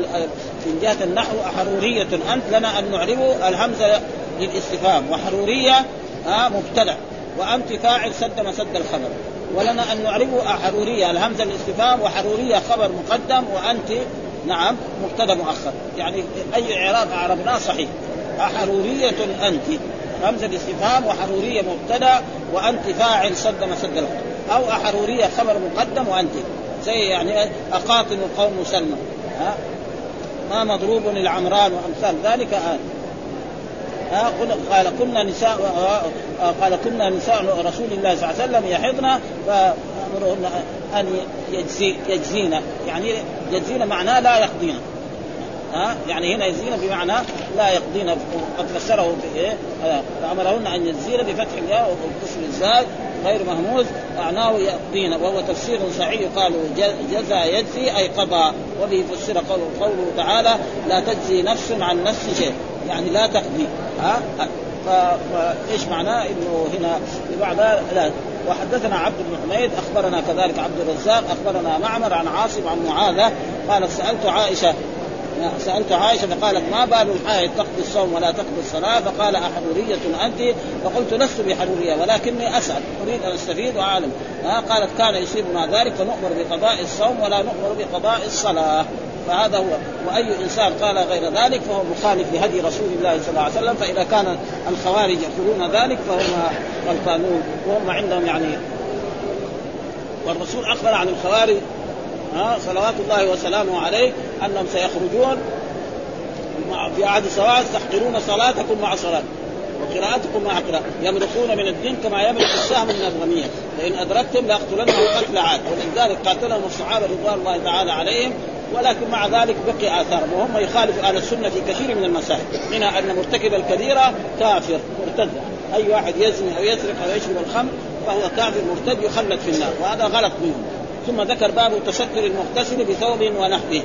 من جهة النحو أحرورية أنت لنا أن نعربه الهمزة للاستفهام وحروريه ها مبتدع وأنت فاعل سد مسد الخبر. ولنا أن نعربه حرورية الهمزة الاستفهام وحرورية خبر مقدم وأنت نعم مبتدا مؤخر. يعني أي إعراب عربناه صحيح. أحرورية أنت. همزة الاستفهام وحرورية مبتدأ وأنت فاعل صد مسد أو أحرورية خبر مقدم وأنت. زي يعني أقاطن قوم سلمى. ها؟ ما مضروب العمران وأمثال. ذلك آه. ها؟ قال كنا نساء قال كنا نساء رسول الله صلى الله عليه وسلم يحضن فأمرهن أن يجزي يجزين. يعني يجزين معناه لا يقضين. ها يعني هنا يجزين بمعنى لا يقضين. قد فسره بايه فأمرهن أن يجزين بفتح الياء وكسر الزاد غير مهموز معناه يقضين. وهو تفسير صحيح. قالوا جزى يجزي أي قضى. وبه فسر قوله تعالى لا تجزي نفس عن نفس شيء. يعني لا تقضي. ها فايش معناه؟ إنه هنا بمعنى لا. وحدثنا عبد بن حميد أخبرنا كذلك عبد الرزاق أخبرنا معمر عن عاصم عن معاذة قال سألت عائشة سألت عائشة فقالت ما بال الحائض تقضي الصوم ولا تقضي الصلاة؟ فقال أحرورية أنت؟ فقلت لست بحرورية ولكني أسأل أريد أن أستفيد وأعلم. قالت كان يصيبنا ذلك فنؤمر بقضاء الصوم ولا نؤمر بقضاء الصلاة. فهذا هو. وأي إنسان قال غير ذلك فهو مخالف لهدي رسول الله صلى الله عليه وسلم. فإذا كان الخوارج يقولون ذلك فهم غلطانون وهم عندهم يعني والرسول أخبر عن الخوارج صلوات الله وسلامه عليه أنهم سيخرجون في عهد سواء تحقرون صلاتكم مع صلاه وقراءتكم مع قراءة يمرقون من الدين كما يمرق السهم من الرمية فإن أدركتم لأقتلنهم قتل عاد. ولذلك قاتلهم الصحابة رضوان الله تعالى عليهم ولكن مع ذلك بقي آثار. وهم يخالف أهل السنة في كثير من المسائل منها أن مرتكب الكبيرة كافر مرتد. أي واحد يزني أو يسرق أو يشرب الخمر فهو كافر مرتد يخلد في النار وهذا غلط منهم. ثم ذكر باب تستر المغتسل بثوب ونحوه.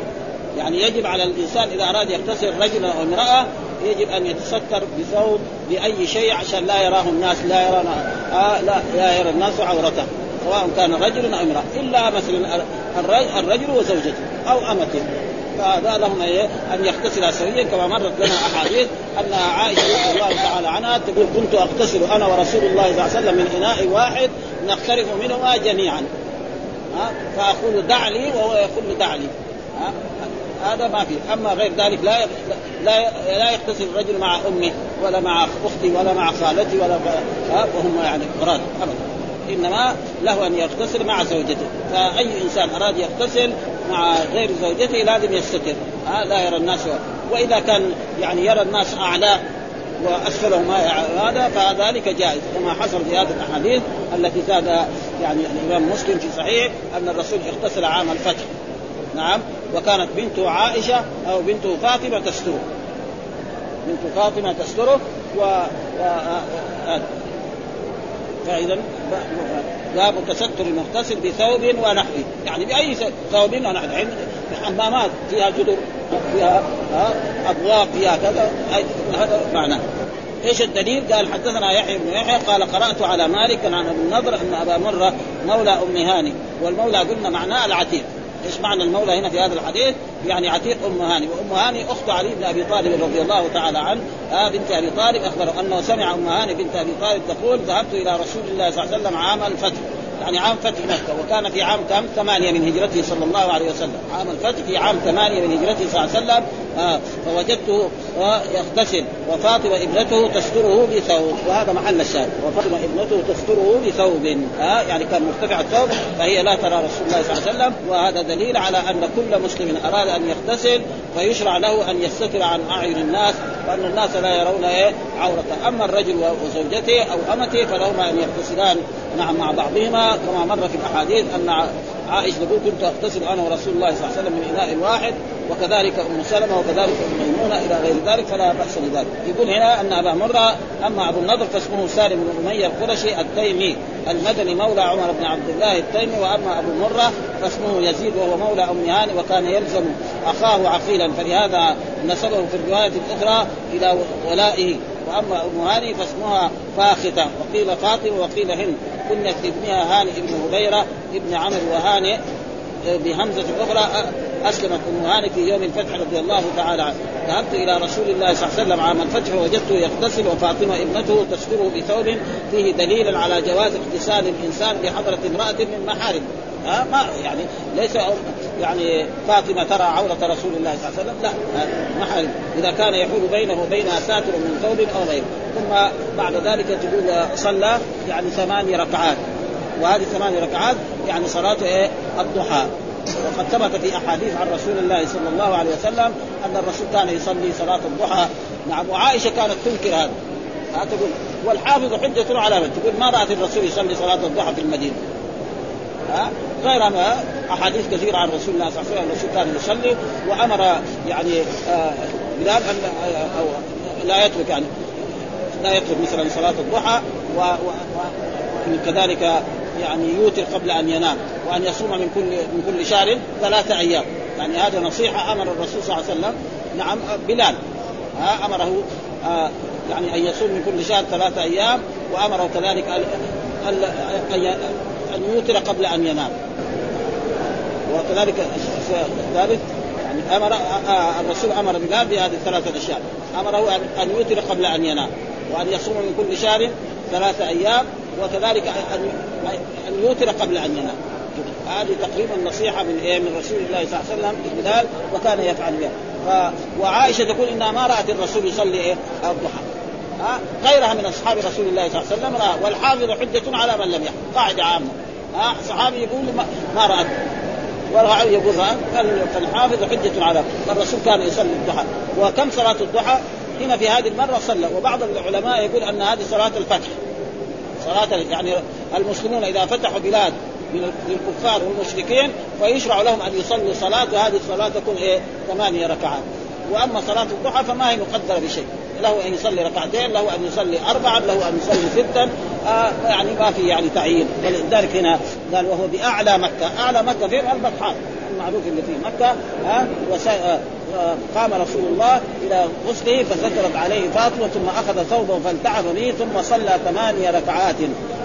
يعني يجب على الإنسان إذا أراد يغتسل رجلا أو امرأة يجب أن يتستر بثوب باي شيء عشان لا يراه الناس لا يرى آه لا, لا يرى الناس عورته. سواء كان رجل أو امرأة إلا مثلا الرجل وزوجته أو أمته. فهذا لهم إيه؟ أن يغتسل سويا كما مرت لنا أحاديث أن عائشة رضي الله تعالى عنها تقول كنت اغتسل أنا ورسول الله صلى الله عليه وسلم من إناء واحد نختلف منهما جميعا. ها؟ فأقول دع لي وهو يقول دع لي. هذا ما في. أما غير ذلك لا لا لا يغتسل الرجل مع أمه ولا مع أختي ولا مع خالتي ولا وهم يعني فراد ابدا. انما له أن يغتسل مع زوجته. فأي إنسان أراد يغتسل مع غير زوجته لازم يستتر. ها لا يرى الناس وإذا كان يعني يرى الناس اعلاه وأسفله ما هذا فذلك جائز. كما حصل في هذه الأحاديث التي زاد يعني الإمام مسلم في صحيح أن الرسول اغتسل عام الفتح. نعم. وكانت بنته عائشة أو بنته فاطمة تستره. بنت فاطمة تستره و, و... فإذا باب تستر المغتسل بثوب ونحوه. يعني بأي ثوب ونحوه. يعني حمامات فيها جدر فيها أبواب فيها كذا هذا معناه. إيش الدليل؟ قال حدثنا يحيى بن يحيى قال قرأت على مالك عن ابي النضر أن أبا مرة مولى أم هاني والمولى قلنا معناه العتيق. إيش معنى المولى هنا في هذا الحديث؟ يعني عتيق أم هاني، وأم هاني أخت علي بن أبي طالب رضي الله تعالى عنه آه بنت أبي طالب اخبره أنه سمع أم هاني بنت أبي طالب تقول ذهبت إلى رسول الله صلى الله عليه وسلم عام الفتح يعني عام فتح مكة وكان في عام كم؟ ثمانية من هجرته صلى الله عليه وسلم عام الفتح في عام ثمانية من هجرته صلى الله عليه وسلم آه فوجدته آه يغتسل وفاطمة ابنته تستره بثوب وهذا محل الشاهد وفاطمة ابنته تستره بثوب آه يعني كان مرتفع الثوب فهي لا ترى رسول الله صلى الله عليه وسلم وهذا دليل على أن كل مسلم أراد أن يغتسل فيشرع له أن يستتر عن أعين الناس وأن الناس لا يرون إيه؟ عورته أما الرجل وزوجته أو أمته فلهما أن يغتسلان نعم مع بعضهما كما مر في الأحاديث أن عائشة تقول كنت أغتسل أنا ورسول الله صلى الله عليه وسلم من إناء واحد وكذلك أم سلمة وكذلك أم ميمونة إلى غير ذلك فلا بأس بذلك. يقول هنا أن أبا مرة أما أبو النضر فاسمه سالم بن أمية القرشي التيمي المدني مولى عمر بن عبد الله التيمي وأما أبو مرة فاسمه يزيد وهو مولى أم هاني وكان يلزم أخاه عقيلا. فلهذا نسبه في الرواية الأخرى إلى ولائه. وأما أم هاني فاسمها فاخته وقيل فاطمة وقيل هند. كنت ابنها هاني ابن هبيرة ابن عمرو وهاني بهمزة أخرى أسلمت أم هاني في يوم الفتح رضي الله تعالى عنه. ذهبت إلى رسول الله صلى الله عليه وسلم عام الفتح ووجدته يغتسل وفاطمة ابنته تستره بثوب فيه دليل على جواز اغتسال الإنسان بحضرة امرأة من محارم. ها ما يعني ليس يعني فاطمة ترى عورة رسول الله صلى الله عليه وسلم لا محل إذا كان يحول بينه وبينها ساتر من ثوب أو غيره. ثم بعد ذلك تقول صلى يعني ثماني ركعات. وهذه ثماني ركعات يعني صلاة إيه؟ الضحى. وقد ثبت في أحاديث عن رسول الله صلى الله عليه وسلم أن الرسول كان يصلي صلاة الضحى. نعم وعائشة كانت تنكر هذا. تقول والحافظ حجة على من؟ تقول ما رأت الرسول يصلي صلاة الضحى في المدينة؟ ها غير ما أحاديث كثيرة عن رسول الله صلى الله عليه وسلم الرسول كان يصلي وأمر يعني آه بلال أن آه أو لا يترك يعني. لا يترك مثلا صلاة الضحى وكذلك يعني يوتر قبل أن ينام وأن يصوم من كل من كل شهر ثلاثة أيام. يعني هذه نصيحة أمر الرسول صلى الله عليه وسلم. نعم بلال. أمره آه يعني أن يصوم من كل شهر ثلاثة أيام وأمره كذلك ان يوتر قبل أن ينام. وكذلك الثالث يعني أمر الرسول أمر بلال بهذه الثلاثة أشياء. أمره ان يوتر قبل أن ينام وأن يصوم من كل شهر ثلاثة أيام وكذلك ان ان يوتر قبل أن ينام. هذه تقريبا نصيحة من إيه؟ من رسول الله صلى الله عليه وسلم بلال وكان يفعل بها. ف... وعائشة تقول إنها ما رأت الرسول يصلي إيه؟ الضحى. ها؟ غيرها من أصحاب رسول الله صلى الله عليه وسلم رأى. والحافظ حجة على من لم يحفظ قاعدة عامة. ها؟ صحابي يقول ما, ما رأت والرعوي يقول فالحافظ حجة على الرسول كان يصلي الضحى. وكم صلاة الضحى؟ هنا في هذه المرة صلى. وبعض العلماء يقول أن هذه صلاة الفتح. صلاة يعني المسلمون إذا فتحوا بلاد من الكفار والمشركين فيشرع لهم أن يصلوا صلاة وهذه الصلاة تكون إيه؟ ثمانية ركعات. وأما صلاة الضحى فما هي مقدرة بشيء. له أن يصلي ركعتين له أن يصلي اربعا له أن يصلي ستا. آه يعني ما في يعني تعيين. ولذلك هنا قال وهو بأعلى مكة. أعلى مكة فين البطحاء. المعروف اللي في مكة ها آه قام رسول الله إلى غسله فسكرت عليه فاطمة ثم أخذ ثوبه فالتعب به ثم صلى ثمانية ركعات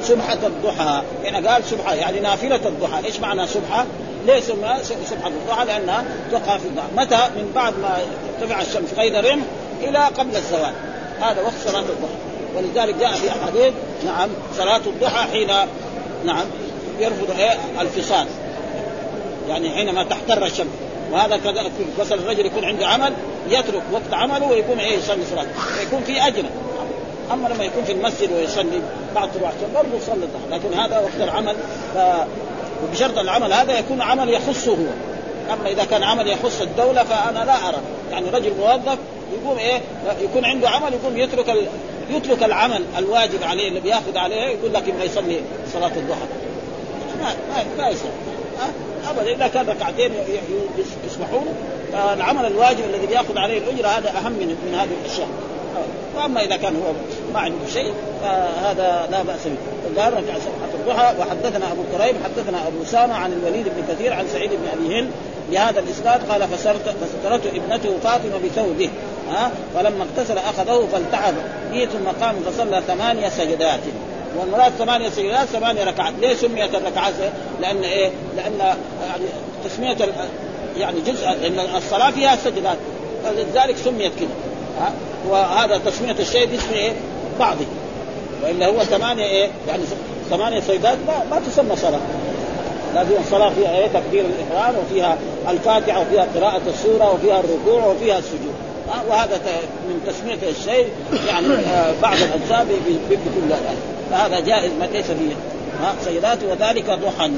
سبحة الضحى. هنا قال سبحة يعني نافلة الضحى. إيش معنى سبحة؟ سمى سبحة الضحى؟ لأنها تقع في الضحى. متى؟ من بعد ما ارتفع الشمس. قيد رمح إلى قبل الزوال. هذا وقت صلاة الضحى. ولذلك جاء في أحاديث نعم صلاة الضحى حين نعم يرفض إيه؟ الفصال. يعني حينما تحتر الشمس. وهذا كذا مثلا الرجل يكون عنده عمل يترك وقت عمله ويقوم إيه؟ يصلي صلاه يكون في اجره أما لما يكون في المسجد ويصلي بعد طلوع الشمس برضه يصلي الضحى. لكن هذا وقت العمل ف... وبشرط العمل هذا يكون عمل يخصه هو. أما إذا كان عمل يخص الدولة فأنا لا أرى. يعني رجل موظف يقوم إيه؟ يكون عنده عمل يقوم يترك ال... يترك العمل الواجب عليه اللي بياخذ عليه يقول لك يبغى يصلي صلاة الضحى. ما ما, ما يصير ابدا. إذا كان ركعتين يسمحوا له العمل الواجب الذي بياخذ عليه الأجرة هذا أهم من من هذه الأشياء. وأما إذا كان هو ما عنده شيء فهذا لا بأس به. قال ركع سبحه الضحى. وحدثنا أبو كريم حدثنا أبو أسامة عن الوليد بن كثير عن سعيد بن أبي هند بهذا الإسناد قال فسترته ابنته فاطمة بثوبه. ها فلما اغتسل أخذه فالتعب به ثم قام فصلى ثمانية سجدات والمراد ثمانية سجدات ثمانية ركعات، ليه سميت الركعات؟ لأن إيه؟ لأن يعني تسمية يعني جزء لأن الصلاة فيها سجدات، فلذلك سميت ها؟ وهذا تسمية الشيء باسم إيه؟ بعضه، وإلا هو ثمانية إيه؟ يعني ثمانية سجدات ما, ما تسمى صلاة، لازم الصلاة فيها إيه؟ تكبير الإحرام وفيها الفاتحة وفيها قراءة السورة وفيها الركوع وفيها السجود، وهذا من تسمية الشيء يعني بعض الأجزاء بكل ذلك. فهذا جائز ما ليس فيه. سيدات وذلك ضحى.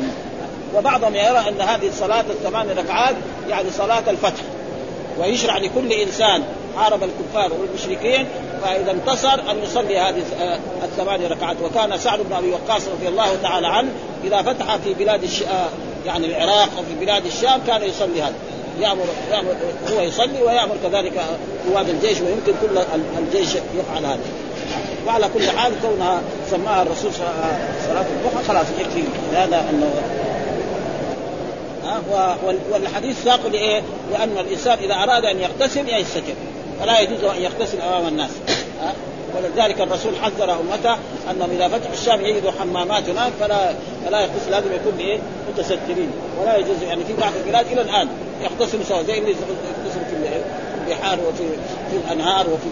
وبعضهم يرى أن هذه الصلاة الثمان ركعات يعني صلاة الفتح. ويشرع لكل إنسان حارب الكفار والمشركين فإذا انتصر أن يصلي هذه الثمان ركعات. وكان سعد بن أبي وقاص رضي الله تعالى عنه إذا فتح في بلاد الش... يعني العراق أو في بلاد الشام كان يصلي هذا. يامر يامر هو يصلي ويأمر كذلك قواد الجيش ويمكن كل الجيش يفعل هذا وعلى كل حال كونها سماها الرسول صلاة الضحى خلاص يكفي هذا انه والحديث ساق لإيه؟ لأن الإنسان إذا أراد أن يغتسل يستتر فلا يجوز أن يغتسل أمام الناس ولذلك الرسول حذر أمته انهم اذا فتحوا الشام يجدوا حمامات هناك فلا فلا يغتسل لازم يكون بايه؟ متسترين ولا يجوز يعني في بعض البلاد إلى الآن يغتسلوا سوا زي اللي يغتسلوا في البحار وفي في الأنهار وفي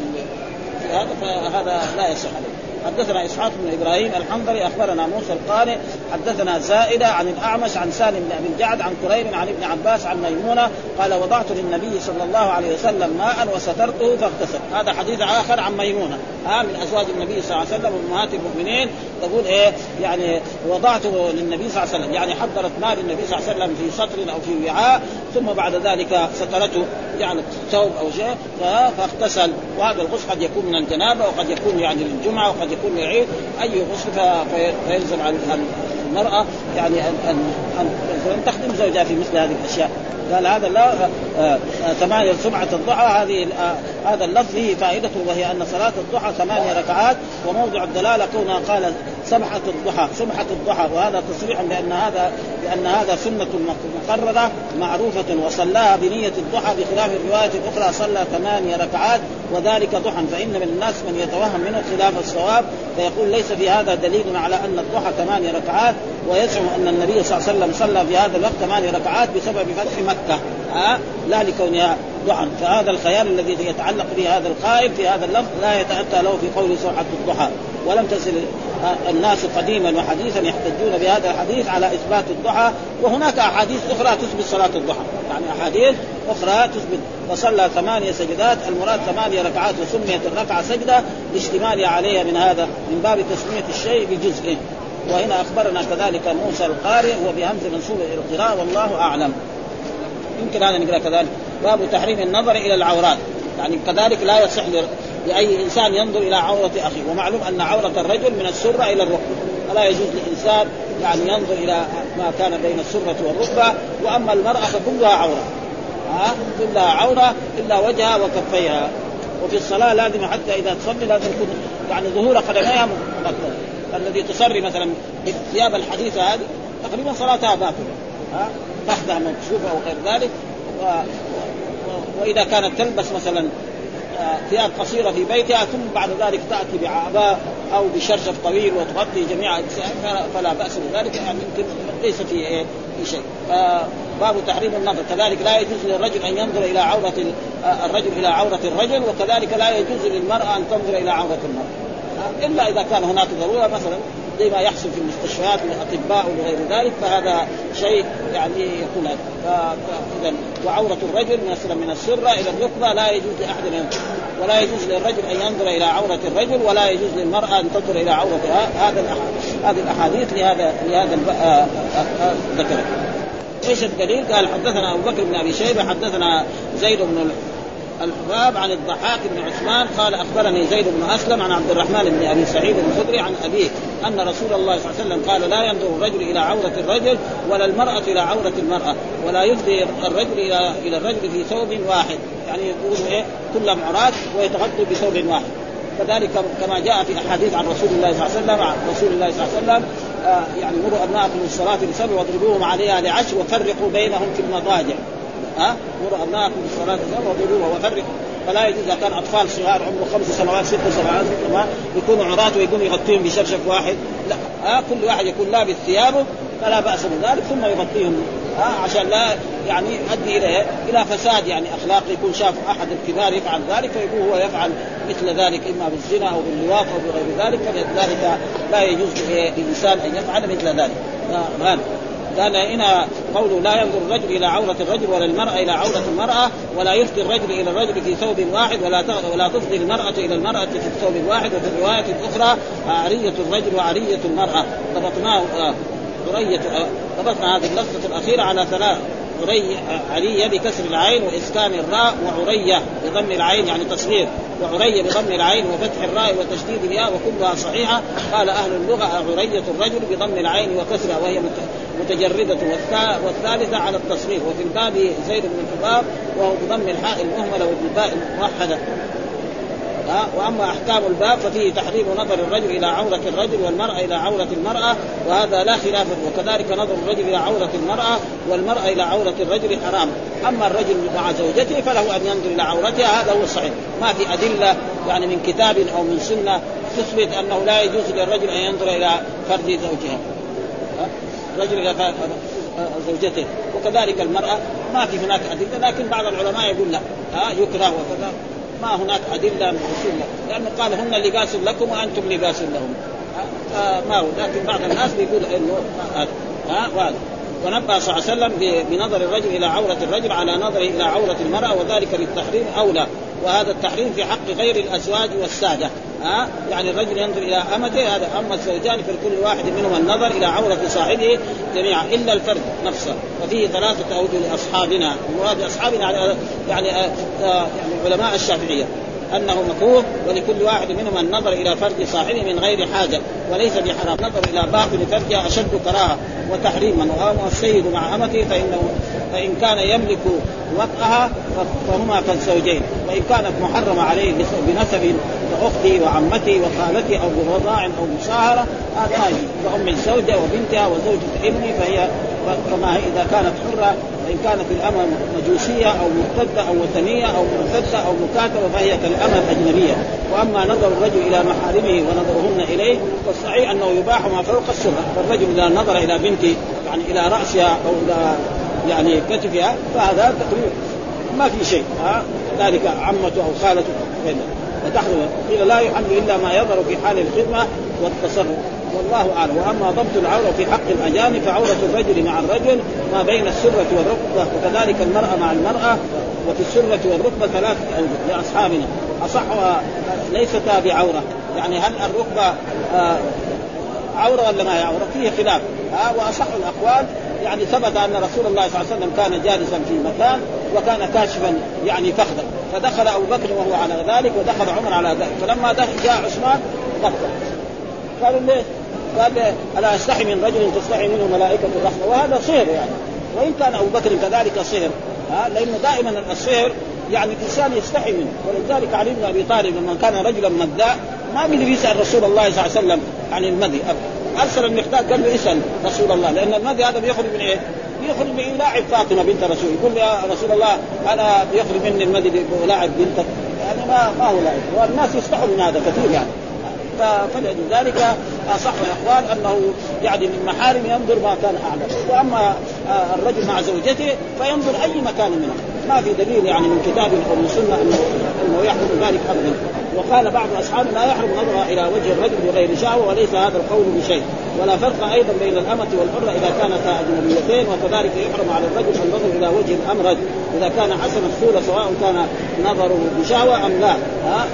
في هذا فهذا لا يصح عليه. حدثنا إسحاق بن إبراهيم الحنظري أخبرنا موسى القانع حدثنا زائدة عن الأعمش عن سالم بن أبي الجعد عن كريم عن ابن عباس عن ميمونة قال وضعت للنبي صلى الله عليه وسلم ماء وسترته فاغتسل. هذا حديث آخر عن ميمونة. ها من أزواج النبي صلى الله عليه وسلم وأمهات المؤمنين. تقول إيه؟ يعني وضعته للنبي صلى الله عليه وسلم يعني حضرت ماء للنبي صلى الله عليه وسلم في سطر أو في وعاء ثم بعد ذلك سترته جعلت ثوب أو شيء فاغتسل. وهذا الغسل قد يكون من الجنابة وقد يكون يعني للجمعة وقد يكون للعيد أي غسل فيلزم على المرأة يعني ان ان ان تخدم زوجها في مثل هذه الأشياء. قال هذا لا آه، آه، ثمانية سمعة الضحى هذه آه، هذا اللفظ فيه فائدة وهي أن صلاة الضحى ثمانية ركعات وموضع الدلالة كونها قال سمحة الضحى سمحة الضحى وهذا تصريح بأن هذا بأن هذا سنة مقررة معروفة وصلاها بنية الضحى بخلاف الرواية الأخرى صلى ثمانية ركعات وذلك ضحى فإن من الناس من يتوهم منه خلاف الصواب فيقول ليس في هذا دليل على أن الضحى ثمانية ركعات ويزعم أن النبي صلى الله عليه وسلم صلى في هذا الوقت ثمانية ركعات بسبب فتح مكة. ها؟ لا لكونها ضحى. فهذا الخيال الذي يتعلق به هذا القائل في هذا اللفظ لا يتأتى له في قول سبحة الضحى. ولم تصل الناس قديما وحديثا يحتجون بهذا الحديث على إثبات الضحى. وهناك أحاديث أخرى تثبت صلاة الضحى. يعني أحاديث أخرى تثبت وصلى ثمانية سجدات. المراد ثمانية ركعات وسميت الركعة سجدة. لاشتمالها عليها من هذا من باب تسمية الشيء بجزئه وهنا أخبرنا كذلك موسى القارئ هو بهمز منسوب إلى القراءه والله أعلم. يمكن هذا نقرا كذلك. باب تحريم النظر إلى العورات. يعني كذلك لا يصح لأي إنسان ينظر إلى عورة أخيه. ومعلوم أن عورة الرجل من السرة إلى الركبة. فلا يجوز لإنسان يعني ينظر إلى ما كان بين السرة والركبة. وأما المرأة فكلها عورة. ها؟ كلها عورة إلا وجهها وكفيها. وفي الصلاة لازم حتى إذا تصلي لازم يكون يعني ظهور قدميها مغطى الذي تصري مثلا بالثياب الحديثة هذه تقريبا صلاتها باطلة. ها؟ تحتها مكشوفه أو غير ذلك. و... و... وإذا كانت تلبس مثلا ثياب قصيرة في بيتها ثم بعد ذلك تأتي بعباء أو بشرشف طويل وتغطي جميع اجزائها فلا بأس بذلك يعني يمكن ليس في إيه؟ في شيء. باب تحريم النظر. كذلك لا يجوز للرجل أن ينظر إلى عورة الرجل إلى عورة الرجل وكذلك لا يجوز للمرأة أن تنظر إلى عورة المرأة. إلا إذا كان هناك ضرورة مثلا زي ما يحصل في المستشفيات للاطباء وغير ذلك فهذا شيء يعني يكون فاذا وعورة الرجل مثلا من السره إلى الركبه لا يجوز لأحد أن ولا يجوز للرجل أن ينظر إلى عورة الرجل ولا يجوز للمرأة أن تنظر إلى عورة هذا هذه الأحاديث لهذا لهذا ذكر آه، آه، إيش الدليل؟ قال حدثنا أبو بكر بن أبي شيبة حدثنا زيد بن الحباب عن الضحاك بن عثمان قال أخبرني زيد بن أسلم عن عبد الرحمن بن أبي سعيد الخدري عن أبيه أن رسول الله صلى الله عليه وسلم قال لا ينظر الرجل إلى عورة الرجل ولا المرأة إلى عورة المرأة ولا يفضي الرجل إلى إلى الرجل في ثوب واحد. يعني يقول إيه؟ كلهم عراة ويتغطوا بثوب واحد. كذلك كما جاء في أحاديث عن رسول الله صلى الله عليه وسلم عن رسول الله صلى الله عليه وسلم آه يعني مروا أبناءكم بالصلاه بسبع واضربوهم عليها لعشر وفرقوا بينهم في المضاجع. ها؟ مروا ابناءكم بالصلاه واضربوها وفرقوا فلا يجوز إذا كان أطفال صغار عمره خمس سنوات ست سنوات يكونوا عراة ويقوم يغطيهم بشرشف واحد. لا. ها؟ كل واحد يكون لابس ثيابه فلا بأس بذلك ثم يغطيهم. ها؟ عشان لا يعني يؤدي إلى إلى فساد يعني أخلاقي. يكون شاف أحد الكبار يفعل ذلك فيكون هو يفعل مثل ذلك إما بالزنا أو باللواط أو بغير ذلك. فلذلك لا يجوز للإنسان أن يفعل مثل ذلك. هذا قال هنا قوله لا ينظر الرجل إلى عورة الرجل ولا المرأة إلى عورة المرأة ولا يفضي الرجل إلى الرجل في ثوب واحد ولا ولا تفضي المرأة إلى المرأة في الثوب الواحد وفي الروايه الاخرى عرية الرجل وعرية المرأة. ضبطناه عريه ضبطنا هذه اللفظة الأخيرة على ثلاث. عري علية بكسر العين وإسكان الراء وعرية بضم العين يعني تصغير. وعرية بضم العين وفتح الراء وتشديد الياء وكلها صحيحة. قال أهل اللغة عرية الرجل بضم العين وكسرها وهي متجردة والثالثة على التصريف وفي الباب زيد بن الحباب وهو بضم الحاء المهملة وبالباء الموحدة. وأما أحكام الباب ففيه تحريم نظر الرجل إلى عورة الرجل والمرأة إلى عورة المرأة وهذا لا خلاف وكذلك نظر الرجل إلى عورة المرأة والمرأة إلى عورة الرجل حرام. أما الرجل مع زوجته فله أن ينظر إلى عورتها هذا هو الصحيح. ما في أدلة يعني من كتاب أو من سنة تثبت أنه لا يجوز للرجل أن ينظر إلى فرد زوجها. الرجل إلى زوجته. وكذلك المرأة ما في هناك أدلة لكن بعض العلماء يقول لا. ها يكره وكذا. ما هناك أدلة من رسول الله. لأنه قال هن لباس لكم وأنتم لباس لهم. ما هو. لكن بعض الناس بيقول إنه ها وهذا ونبه صلى الله عليه وسلم بنظر الرجل إلى عورة الرجل على نظره إلى عورة المرأة وذلك للتحريم أولى. وهذا التحريم في حق غير الأزواج والسادة. ها؟ يعني الرجل ينظر إلى أمته هذا أما الزوجان فلكل واحد منهما النظر إلى عورة صاحبه جميعا إلا الفرد نفسه. وفيه ثلاثة اوجه لأصحابنا. المراد أصحابنا يعني يعني, آه يعني علماء الشافعية. أنه مكروه ولكل واحد منهما النظر إلى فرج صاحبه من غير حاجة وليس بحرام. نظر إلى باطن فرجها أشد كراهة وتحريما. وأما السيد مع أمته فانه فإن كان يملك وطئها فهما كالزوجين. وإن كانت محرمة عليه بنسب كاخته وعمته وخالته أو برضاع أو مشاهرة هذا يجوز. وأم الزوجه وبنتها وزوجة ابني فهي كما إذا كانت حرة فإن كانت الأمة مجوسية أو مرتدة أو وثنية أو مرتدة أو مكاتبة فهي كالأمة الأجنبية. وأما نظر الرجل إلى محارمه ونظرهن إليه فالصحيح أنه يباح ما فوق السره فالرجل إذا نظر إلى بنته يعني إلى رأسها أو إلى يعني كتفها فهذا تقريبا ما في شيء ها؟ ذلك عمته أو خالته. فتحرم قيل لا يحل إلا ما يظهر في حال الخدمة والتصرف. والله أعلم. وأما ضبط العورة في حق الأجانب فعورة الرجل مع الرجل ما بين السرة والركبة وكذلك المرأة مع المرأة وفي السرة والركبة ثلاث أوجه لأصحابنا. اصحها ليستا بعورة. يعني هل الركبة آه عورة ولا ما هي عورة؟ فيه خلاف. ها؟ وأصح الأقوال يعني ثبت أن رسول الله صلى الله عليه وسلم كان جالسا في مكان وكان كاشفا يعني فخذا. فدخل أبو بكر وهو على ذلك ودخل عمر على ذلك. فلما جاء عثمان غطى قالوا ليه؟ قال ألا استحي من رجل تستحي منه ملائكة الرحمة؟ وهذا صهر يعني. وإن كان أبو بكر كذلك صهر ها؟ لأنه دائما الصهر يعني الانسان يستحي منه. ولذلك علي بن أبي طالب لما كان رجلا مداء ما قدر يسأل رسول الله صلى الله عليه وسلم عن المدي. أرسل المقداد قال له اسأل رسول الله لأن المدي هذا بيخرج من إيه؟ بيخرج من يلاعب فاطمة بنت رسول. يقول يا رسول الله أنا بيخرج مني المدي بلاعب بنتك يعني ما ما هو لاعب. والناس يستحوا من هذا كثير يعني. فلذلك أصح الاقوال أنه يعني من محارم ينظر ما كان أعلم. وأما الرجل مع زوجته فينظر أي مكان منها ما في دليل يعني من كتاب أو من سنة انه أنه يحرم ذلك ابدا. وقال بعض اصحابه لا يحرم نظرها إلى وجه الرجل بغير شهوه وليس هذا القول بشيء. ولا فرق أيضا بين الأمة والحرة إذا كانتا أجنبيتين وكذلك يحرم على الرجل النظر إلى وجه الامرد إذا كان حسن الصورة سواء كان نظره بشهوه أم لا. ها؟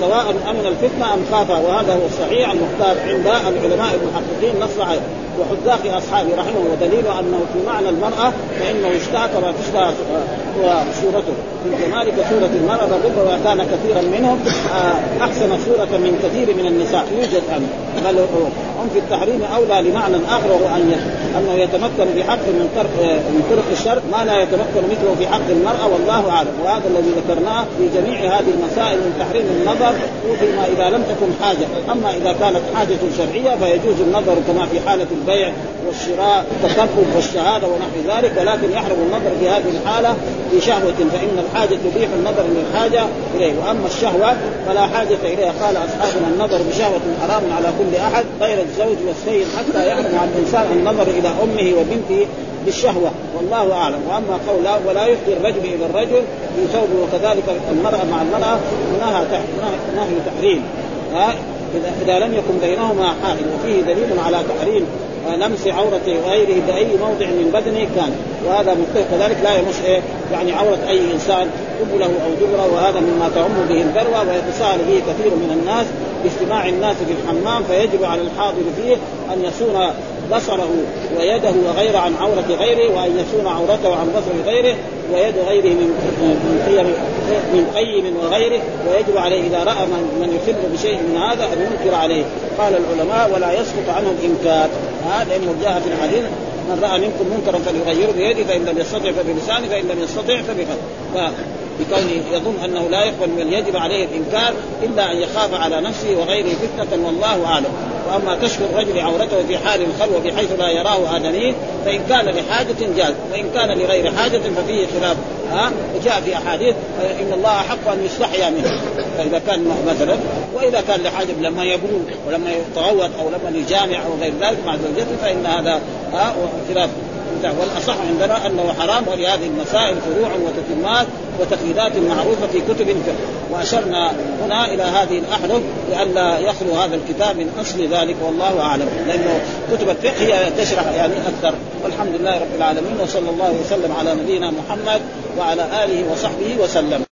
سواء امن الفتنة أم خافها وهذا هو الصحيح المختار عند العلماء المحققين نص عليه وحذاق أصحابه رحمه ودليل أنه في معنى المرأة فإنه اشتهى كما تشتهى صورته. في الجمال كصوره المرأة ربما كان كثيرا منهم أحسن صورة من كثير من النساء. يوجد ان بل هم في التحريم أولى لمعنى آخر وهو أن أنه يتمكن بحق من طرق من طرق الشر ما لا يتمكن مثله في حق المرأة والله أعلم. وهذا الذي ذكرناه في جميع هذه المسائل من تحريم النظر فيما إذا لم تكن حاجة. أما إذا كانت حاجة شرعية فيجوز النظر كما في حالة البيع والشراء التكفل والشهادة ونحو ذلك ولكن يحرم النظر في هذه الحالة بشهوه فإن الحاجة تبيح النظر للحاجه إليه. وأما الشهوة فلا حاجة إليها. قال أصحابنا النظر بشهوة حرام على كل أحد غير الزوج والسيد حتى يحرم على الإنسان النظر إلى أمه وبنته بالشهوة. والله أعلم. وأما قول ولا يفضي الرجل إلى الرجل في ثوبه وكذلك المرأة مع المرأة نهى نهي تحريم. ها؟ إذا, إذا لم يكن بينهما حائل وفيه دليل على تحريم لمس عورة غيره بأي موضع من بدنه كان. وهذا متفق كذلك لا يمس إيه؟ يعني عورة أي إنسان قبله أو دبره وهذا مما تعم به البلوى ويتساءل به كثير من الناس باجتماع الناس في الحمام فيجب على الحاضر فيه أن يصون بصره ويده وغير عن عورة غيره وأن يصون عورته عن بصر غيره ويد غيره من من من قيم وغيره ويجب عليه إذا رأى من, من يخل بشيء من هذا أن ينكر عليه. قال العلماء ولا يسقط عنه الإنكار. هذا لأنه جاء في الحديث من رأى منكم منكرا فليغيره بيده فإن لم يستطع فبلسانه فإن لم يستطع فبقلبه. بكونه يظن أنه لا يقبل من يجب عليه الإنكار إلا أن يخاف على نفسه وغيره فتنة والله أعلم. وأما كشف الرجل عورته في حال الخلوه بحيث لا يراه آدمي فإن كان لحاجة جاز. وإن كان لغير حاجة ففيه خلاف. ها؟ وجاء في أحاديث إن الله أحق أن يستحيا منه. فإذا كان مثلا وإذا كان لحاجة لما يبلغ ولما يتغوط أو لما يجامع أو غير ذلك مع زوجته فإن هذا ها خلاف. والأصح عندنا أنه حرام ولهذه المسائل فروع وتتمات وتقييدات معروفة في كتب الفقه وأشرنا هنا إلى هذه الأحرف لئلا يخلو هذا الكتاب من أصل ذلك والله أعلم. لأنه كتب الفقه هي تشرح يعني أكثر. والحمد لله رب العالمين وصلى الله وسلم على نبينا محمد وعلى آله وصحبه وسلم.